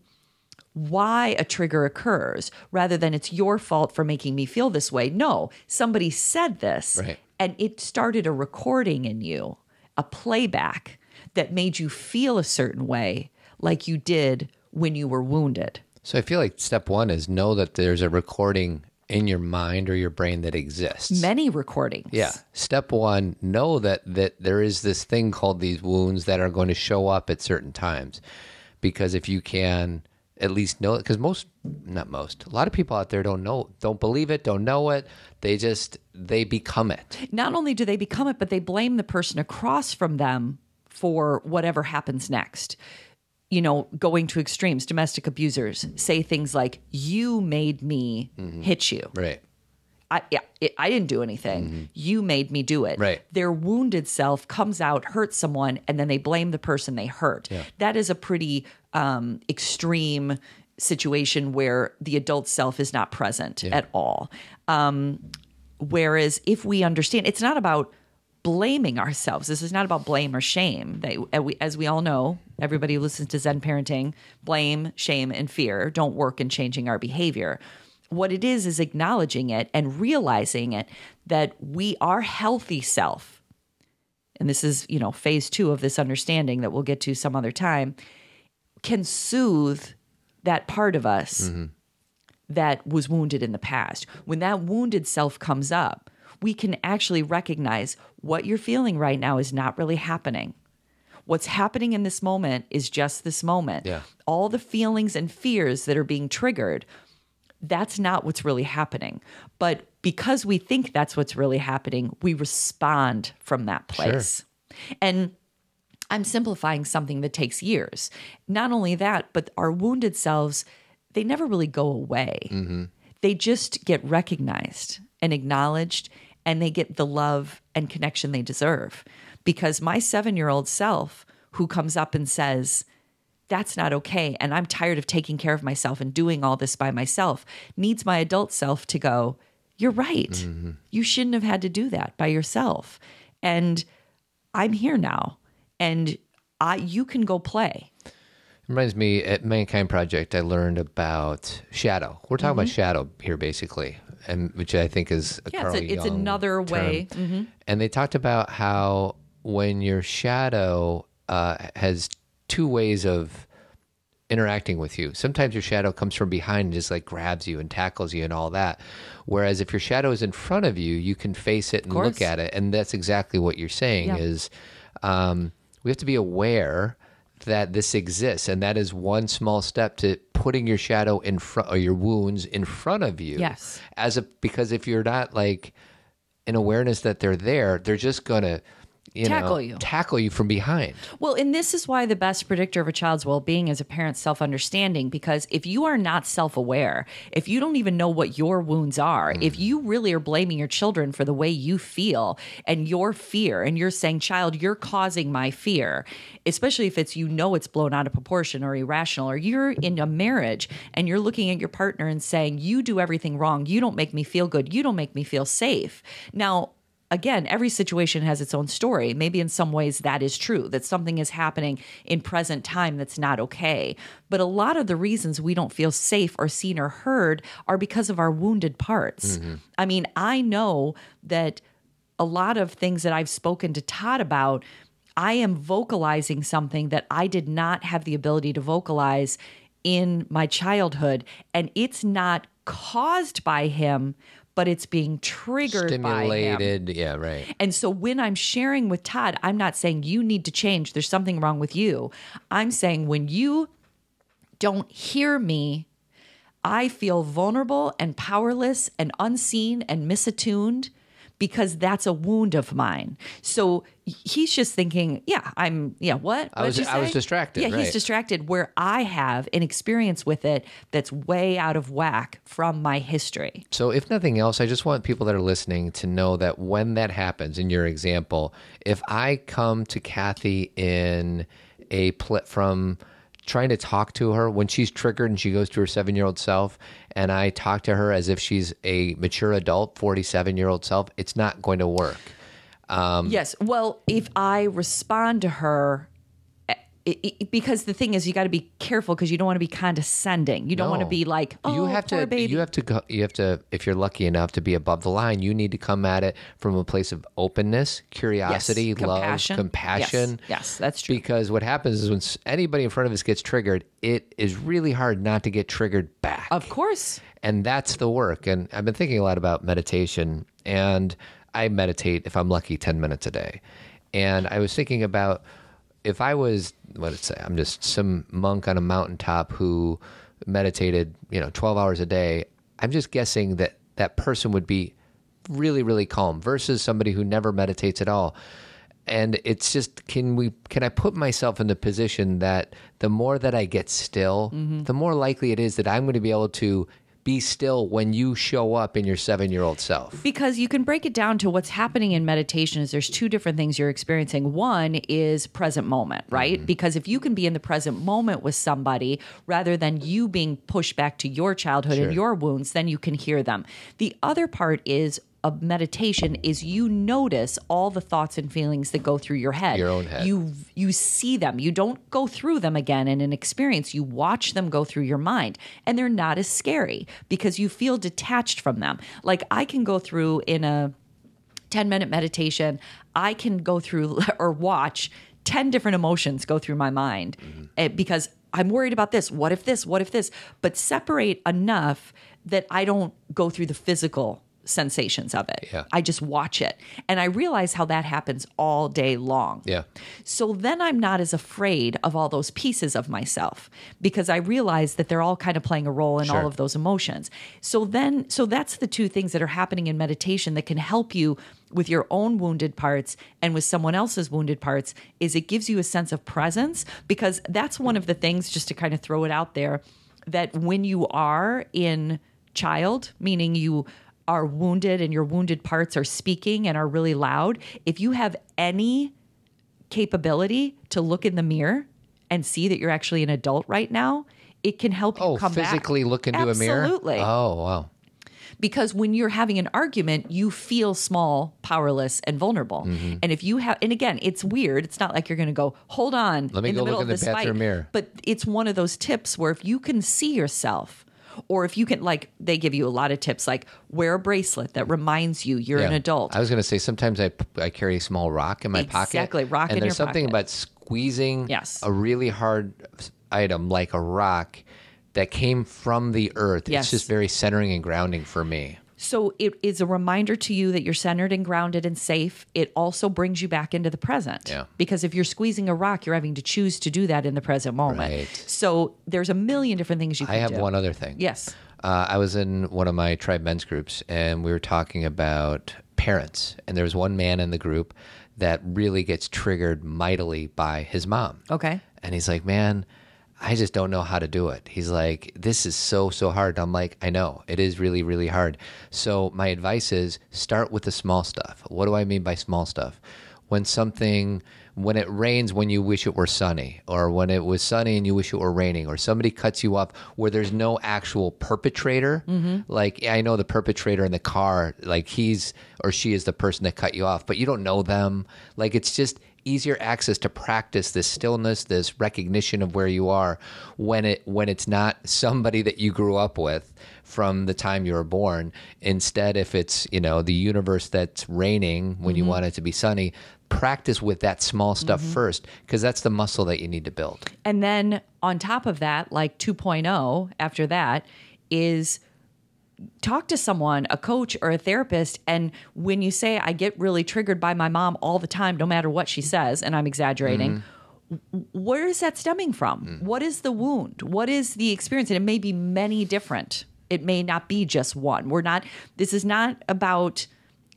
why a trigger occurs rather than it's your fault for making me feel this way. No, somebody said this Right. and it started a recording in you, a playback that made you feel a certain way like you did when you were wounded. So I feel like step one is know that there's a recording in your mind or your brain that exists. Many recordings. Yeah. Step one, know that that there is this thing called these wounds that are going to show up at certain times. Because if you can at least know it, because most, not most, a lot of people out there don't know, don't believe it, don't know it. They just, they become it. Not only do they become it, but they blame the person across from them for whatever happens next. You know, going to extremes, domestic abusers say things like, You made me hit you. Right. I, yeah, it, I didn't do anything. You made me do it. Mm-hmm. Right. Their wounded self comes out, hurts someone, and then they blame the person they hurt. That is a pretty um, extreme situation where the adult self is not present at all. Um, whereas if we understand, it's not about blaming ourselves. This is not about blame or shame. They, uh, as we all know, everybody who listens to Zen parenting, blame, shame, and fear don't work in changing our behavior. What it is is acknowledging it and realizing it that we are healthy self. And this is, you know, phase two of this understanding that we'll get to some other time, can soothe that part of us that was wounded in the past. When that wounded self comes up, we can actually recognize what you're feeling right now is not really happening. What's happening in this moment is just this moment. Yeah. All the feelings and fears that are being triggered, that's not what's really happening. But because we think that's what's really happening, we respond from that place. And I'm simplifying something that takes years. Not only that, but our wounded selves, they never really go away. Mm-hmm. They just get recognized and acknowledged, and they get the love and connection they deserve. Because my seven year old self, who comes up and says, that's not okay. And I'm tired of taking care of myself and doing all this by myself, needs my adult self to go, You're right. Mm-hmm. You shouldn't have had to do that by yourself. And I'm here now. And I you can go play. Reminds me at Mankind Project, I learned about shadow. We're talking about mm-hmm. shadow here, basically, and which I think is a Yeah, Carl it's, a, it's Jung another way. Mhm. And they talked about how when your shadow uh, has two ways of interacting with you. Sometimes your shadow comes from behind and just like grabs you and tackles you and all that. Whereas if your shadow is in front of you, you can face it and look at it. And that's exactly what you're saying Yeah. is um, we have to be aware that this exists. And that is one small step to putting your shadow in front or your wounds in front of you. Yes. As a because if you're not like in awareness that they're there, they're just gonna you Tackle know, you. tackle you from behind. Well, and this is why the best predictor of a child's well being is a parent's self understanding. Because if you are not self aware, if you don't even know what your wounds are, if mm. you really are blaming your children for the way you feel and your fear, and you're saying, child, you're causing my fear, especially if it's you know it's blown out of proportion or irrational, or you're in a marriage and you're looking at your partner and saying, you do everything wrong, you don't make me feel good, you don't make me feel safe. Now, again, every situation has its own story. Maybe in some ways that is true, that something is happening in present time that's not okay. But a lot of the reasons we don't feel safe or seen or heard are because of our wounded parts. Mm-hmm. I mean, I know that a lot of things that I've spoken to Todd about, I am vocalizing something that I did not have the ability to vocalize in my childhood. And it's not caused by him, but it's being triggered by him. Stimulated. Yeah, right. And so when I'm sharing with Todd, I'm not saying you need to change. There's something wrong with you. I'm saying when you don't hear me, I feel vulnerable and powerless and unseen and misattuned because that's a wound of mine. So he's just thinking, yeah, I'm, yeah, what? I was- I was distracted, Yeah, right. he's distracted where I have an experience with it that's way out of whack from my history. So, if nothing else, I just want people that are listening to know that when that happens, in your example, if I come to Kathy in a pl- from trying to talk to her when she's triggered and she goes to her seven year old self, and I talk to her as if she's a mature adult, 47 year old self, it's not going to work. Um, Yes. Well, if I respond to her, it, it- because the thing is, you got to be careful because you don't want to be condescending. You don't want to be like, oh, you have poor to baby. you have to go you have to if you're lucky enough to be above the line you need to come at it from a place of openness curiosity Yes, love compassion. compassion Yes, yes, that's true. because what happens is when anybody in front of us gets triggered it is really hard not to get triggered back of course. and that's the work and i've been thinking a lot about meditation and i meditate if i'm lucky 10 minutes a day and i was thinking about if i was what it say? I'm just some monk on a mountaintop who meditated you know 12 hours a day. I'm just guessing that that person would be really really calm versus somebody who never meditates at all. And it's just can we can i put myself in the position that the more that i get still mm-hmm. the more likely it is that i'm going to be able to be still when you show up in your seven year old self Because you can break it down to what's happening in meditation is there's two different things you're experiencing. One is present moment, right? Mm-hmm. Because if you can be in the present moment with somebody rather than you being pushed back to your childhood and your wounds, then you can hear them. The other part is of meditation is you notice all the thoughts and feelings that go through your head. Your own head. You you see them. You don't go through them again in an experience. You watch them go through your mind and they're not as scary because you feel detached from them. Like I can go through in a 10 minute meditation, I can go through or watch 10 different emotions go through my mind eh, because I'm worried about this. What if this? What if this? But separate enough that I don't go through the physical sensations of it. Yeah. I just watch it. And I realize how that happens all day long. Yeah. So then I'm not as afraid of all those pieces of myself because I realize that they're all kind of playing a role in Sure. all of those emotions. So then so that's the two things that are happening in meditation that can help you with your own wounded parts and with someone else's wounded parts is it gives you a sense of presence because that's one of the things just to kind of throw it out there that when you are in child meaning you are wounded and your wounded parts are speaking and are really loud if you have any capability to look in the mirror and see that you're actually an adult right now, it can help you Oh, come back. physically look into a mirror? Absolutely. Oh, wow. Because when you're having an argument, you feel small, powerless, and vulnerable. Mm-hmm. And if you have, and again, it's weird. It's not like you're going to go, hold on, Let me in go the middle look of in the this fight. bathroom mirror. But it's one of those tips where if you can see yourself, or if you can, like, they give you a lot of tips, like wear a bracelet that reminds you you're an adult. I was going to say sometimes I, I carry a small rock in my pocket. Exactly, rock and in there's your something pocket. about squeezing Yes. a really hard item like a rock that came from the earth. Yes. It's just very centering and grounding for me. So it is a reminder to you that you're centered and grounded and safe. It also brings you back into the present. Yeah. Because if you're squeezing a rock, you're having to choose to do that in the present moment. Right. So there's a million different things you can I have do. one other thing. Yes. Uh, I was in one of my tribe men's groups, and we were talking about parents. And there was one man in the group that really gets triggered mightily by his mom. Okay. And he's like, man, I just don't know how to do it. He's like, this is so, so hard. I'm like, I know, it is really, really hard. So, my advice is start with the small stuff. What do I mean by small stuff? When something, when it rains when you wish it were sunny, or when it was sunny and you wish it were raining, or somebody cuts you off where there's no actual perpetrator. Mm-hmm. Like, I know the perpetrator in the car, like he's or she is the person that cut you off, but you don't know them. Like, it's just, easier access to practice this stillness this recognition of where you are when it when it's not somebody that you grew up with from the time you were born. Instead if it's you know the universe that's raining when you mm-hmm. want it to be sunny practice with that small stuff mm-hmm. first because that's the muscle that you need to build. And then on top of that, like 2.0 after that is talk to someone, a coach or a therapist. And when you say, I get really triggered by my mom all the time, no matter what she says, and I'm exaggerating. Mm-hmm. w- Where is that stemming from? Mm. What is the wound? What is the experience? And it may be many different. It may not be just one. We're not, this is not about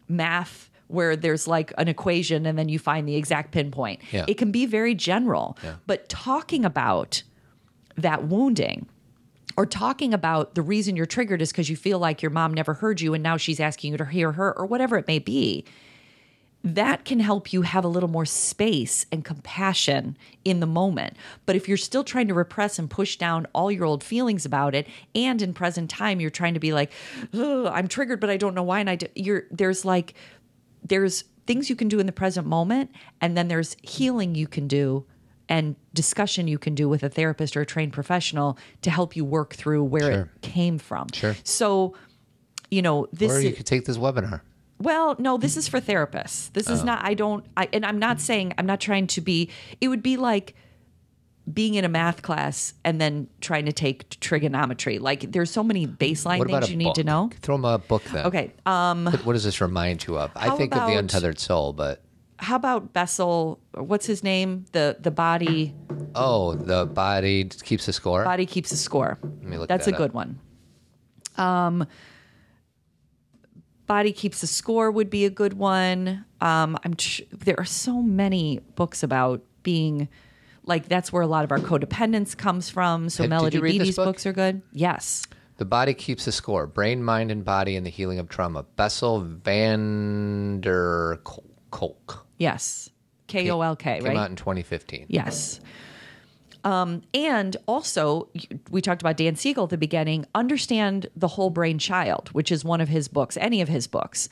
math where there's like an equation and then you find the exact pinpoint. Yeah. It can be very general, but talking about that wounding or talking about the reason you're triggered is because you feel like your mom never heard you and now she's asking you to hear her or whatever it may be. That can help you have a little more space and compassion in the moment. But if you're still trying to repress and push down all your old feelings about it, and in present time you're trying to be like, I'm triggered, but I don't know why, and I do, you're there's like there's things you can do in the present moment and then there's healing you can do and discussion you can do with a therapist or a trained professional to help you work through where Sure. it came from. Sure. So, you know, this or you is, could take this webinar well, no, this is for therapists. This Oh. is not I don't I and I'm not saying I'm not trying to be it would be like being in a math class and then trying to take trigonometry. Like there's so many baseline things you need to know. throw them a book then Okay. Um what, what does this remind you of i think of the untethered soul but how about Bessel? What's his name? The the body oh the body keeps the score body keeps a score. Let me look That's that a up. good one. Um, body keeps a score would be a good one. Um, I'm tr- there are so many books about being like that's where a lot of our codependence comes from. So Have- Melody you read this Beattie's book? books are good. Yes. The body keeps the score. Brain, mind, and body in the healing of trauma. Bessel van der Kolk. Yes. K O L K, right? Came out in 2015. Yes. Um, and also, we talked about Dan Siegel at the beginning. Understand the whole brain child, which is one of his books, any of his books,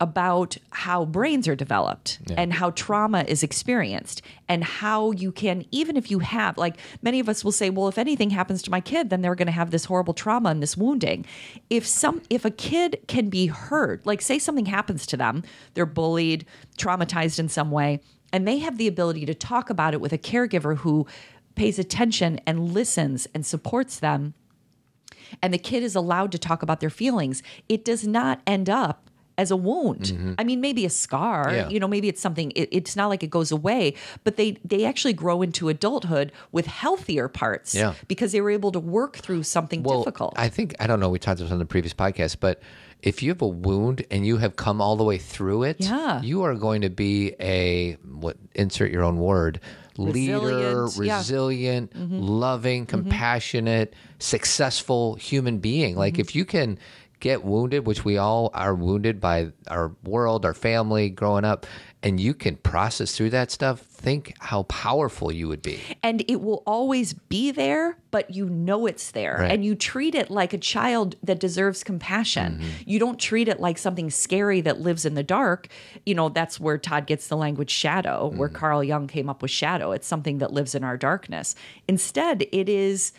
about how brains are developed and how trauma is experienced and how you can even if you have like many of us will say well if anything happens to my kid then they're going to have this horrible trauma and this wounding. If some if a kid can be heard like say something happens to them they're bullied traumatized in some way and they have the ability to talk about it with a caregiver who pays attention and listens and supports them and the kid is allowed to talk about their feelings, it does not end up as a wound. Mm-hmm. I mean, maybe a scar. Yeah. You know, maybe it's something. It, it's not like it goes away, but they they actually grow into adulthood with healthier parts. Yeah. because they were able to work through something difficult. I think I don't know. We talked about this on the previous podcast, but if you have a wound and you have come all the way through it, Yeah. you are going to be a what? Insert your own word. Leader, Resilient, yeah. resilient, mm-hmm. loving, mm-hmm. compassionate, successful human being. Like if you can get wounded, which we all are wounded by our world, our family, growing up, and you can process through that stuff. Think how powerful you would be. and it will always be there, but you know it's there. Right. And you treat it like a child that deserves compassion. Mm-hmm. You don't treat it like something scary that lives in the dark. You know, that's where Todd gets the language shadow, where Mm-hmm. Carl Jung came up with shadow. It's something that lives in our darkness. Instead, it is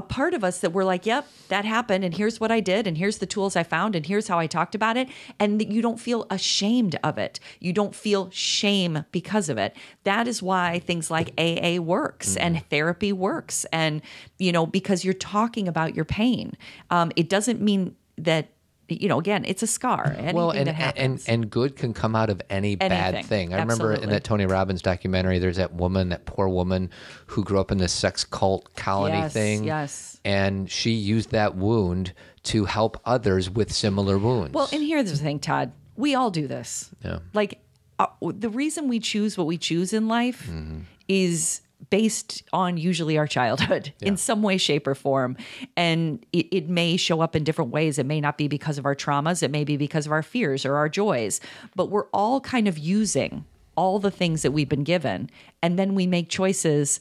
a part of us that we're like, yep, that happened, and here's what I did, and here's the tools I found, and here's how I talked about it. And that you don't feel ashamed of it. You don't feel shame because of it. That is why things like AA works and therapy works. And, you know, because you're talking about your pain. Um, it doesn't mean that, you know, again, it's a scar. Anything well, and, and and good can come out of any bad thing. I remember in that Tony Robbins documentary, there's that woman, that poor woman, who grew up in this sex cult colony Yes, thing. yes. and she used that wound to help others with similar wounds. Well, and here's the thing, Todd. We all do this. Yeah. Like uh, the reason we choose what we choose in life Mm-hmm. is based on usually our childhood in some way, shape, or form. And it, it may show up in different ways. It may not be because of our traumas, it may be because of our fears or our joys, but we're all kind of using all the things that we've been given. And then we make choices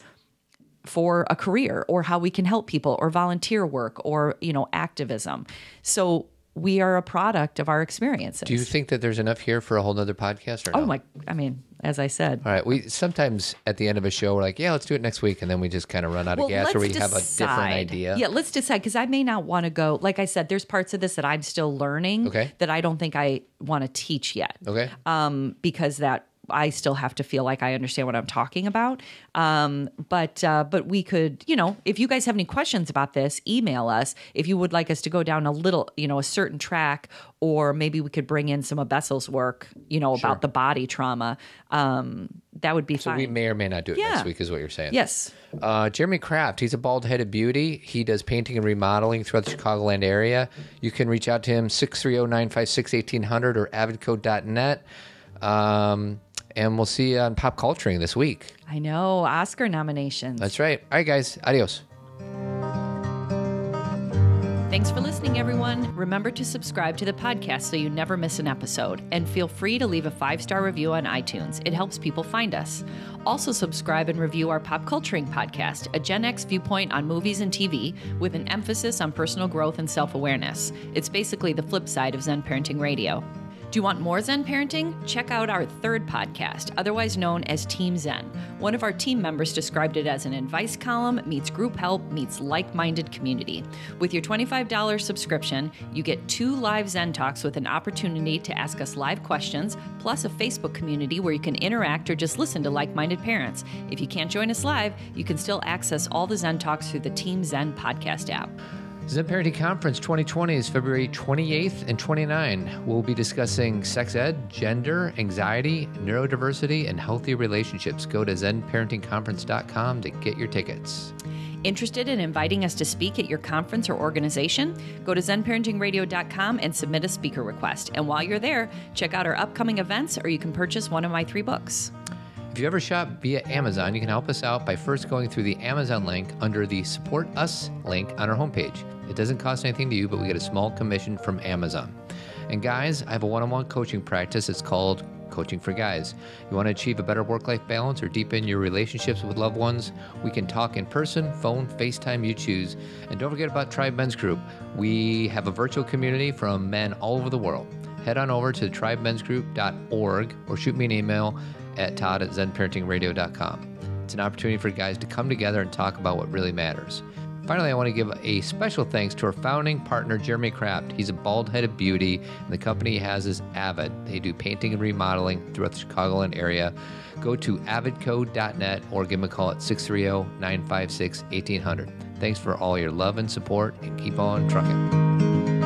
for a career or how we can help people or volunteer work or you know activism so we are a product of our experiences do you think that there's enough here for a whole nother podcast or no? oh my i mean as i said All right. We sometimes at the end of a show we're like, yeah, let's do it next week, and then we just kind of run out of gas, or we have a different idea. Yeah, let's decide because I may not want to go. Like I said, there's parts of this that I'm still learning. Okay. That I don't think I want to teach yet. Okay. Um, because that I still have to feel like I understand what I'm talking about. Um, but uh, but we could, you know, if you guys have any questions about this, email us. If you would like us to go down a little, you know, a certain track, or maybe we could bring in some of Bessel's work, you know, about the body trauma. Um, that would be fine. so fine. we may or may not do it Yeah. next week, is what you're saying. yes. Uh, Jeremy Kraft, he's a bald headed beauty. He does painting and remodeling throughout the Chicagoland area. You can reach out to him 630 956 1800 or avidco.net. Um, and we'll see you on Pop Culturing this week. I know Oscar nominations. That's right. All right, guys. Adios. Thanks for listening, everyone. Remember to subscribe to the podcast so you never miss an episode. And feel free to leave a five star review on iTunes, it helps people find us. Also, subscribe and review our Pop Culturing podcast, a Gen X viewpoint on movies and TV with an emphasis on personal growth and self awareness. It's basically the flip side of Zen Parenting Radio. Do you want more Zen parenting? Check out our third podcast, otherwise known as Team Zen. One of our team members described it as an advice column meets group help meets like minded community. With your $25 subscription, you get two live Zen talks with an opportunity to ask us live questions, plus a Facebook community where you can interact or just listen to like minded parents. If you can't join us live, you can still access all the Zen talks through the Team Zen podcast app. Zen Parenting Conference 2020 is February 28th and 29. We'll be discussing sex ed, gender, anxiety, neurodiversity, and healthy relationships. Go to zenparentingconference.com to get your tickets. Interested in inviting us to speak at your conference or organization? Go to zenparentingradio.com and submit a speaker request. And while you're there, check out our upcoming events or you can purchase one of my three books. If you ever shop via Amazon, you can help us out by first going through the Amazon link under the Support Us link on our homepage. It doesn't cost anything to you, but we get a small commission from Amazon. And guys, I have a one on one coaching practice. It's called Coaching for Guys. You want to achieve a better work life balance or deepen your relationships with loved ones? We can talk in person, phone, FaceTime, you choose. And don't forget about Tribe Men's Group. We have a virtual community from men all over the world. Head on over to tribemensgroup.org or shoot me an email at todd at zenparentingradio.com. It's an opportunity for guys to come together and talk about what really matters. Finally, I want to give a special thanks to our founding partner, Jeremy Kraft. He's a bald headed beauty, and the company he has is Avid. They do painting and remodeling throughout the Chicagoland area. Go to avidco.net or give him a call at 630 956 1800. Thanks for all your love and support, and keep on trucking.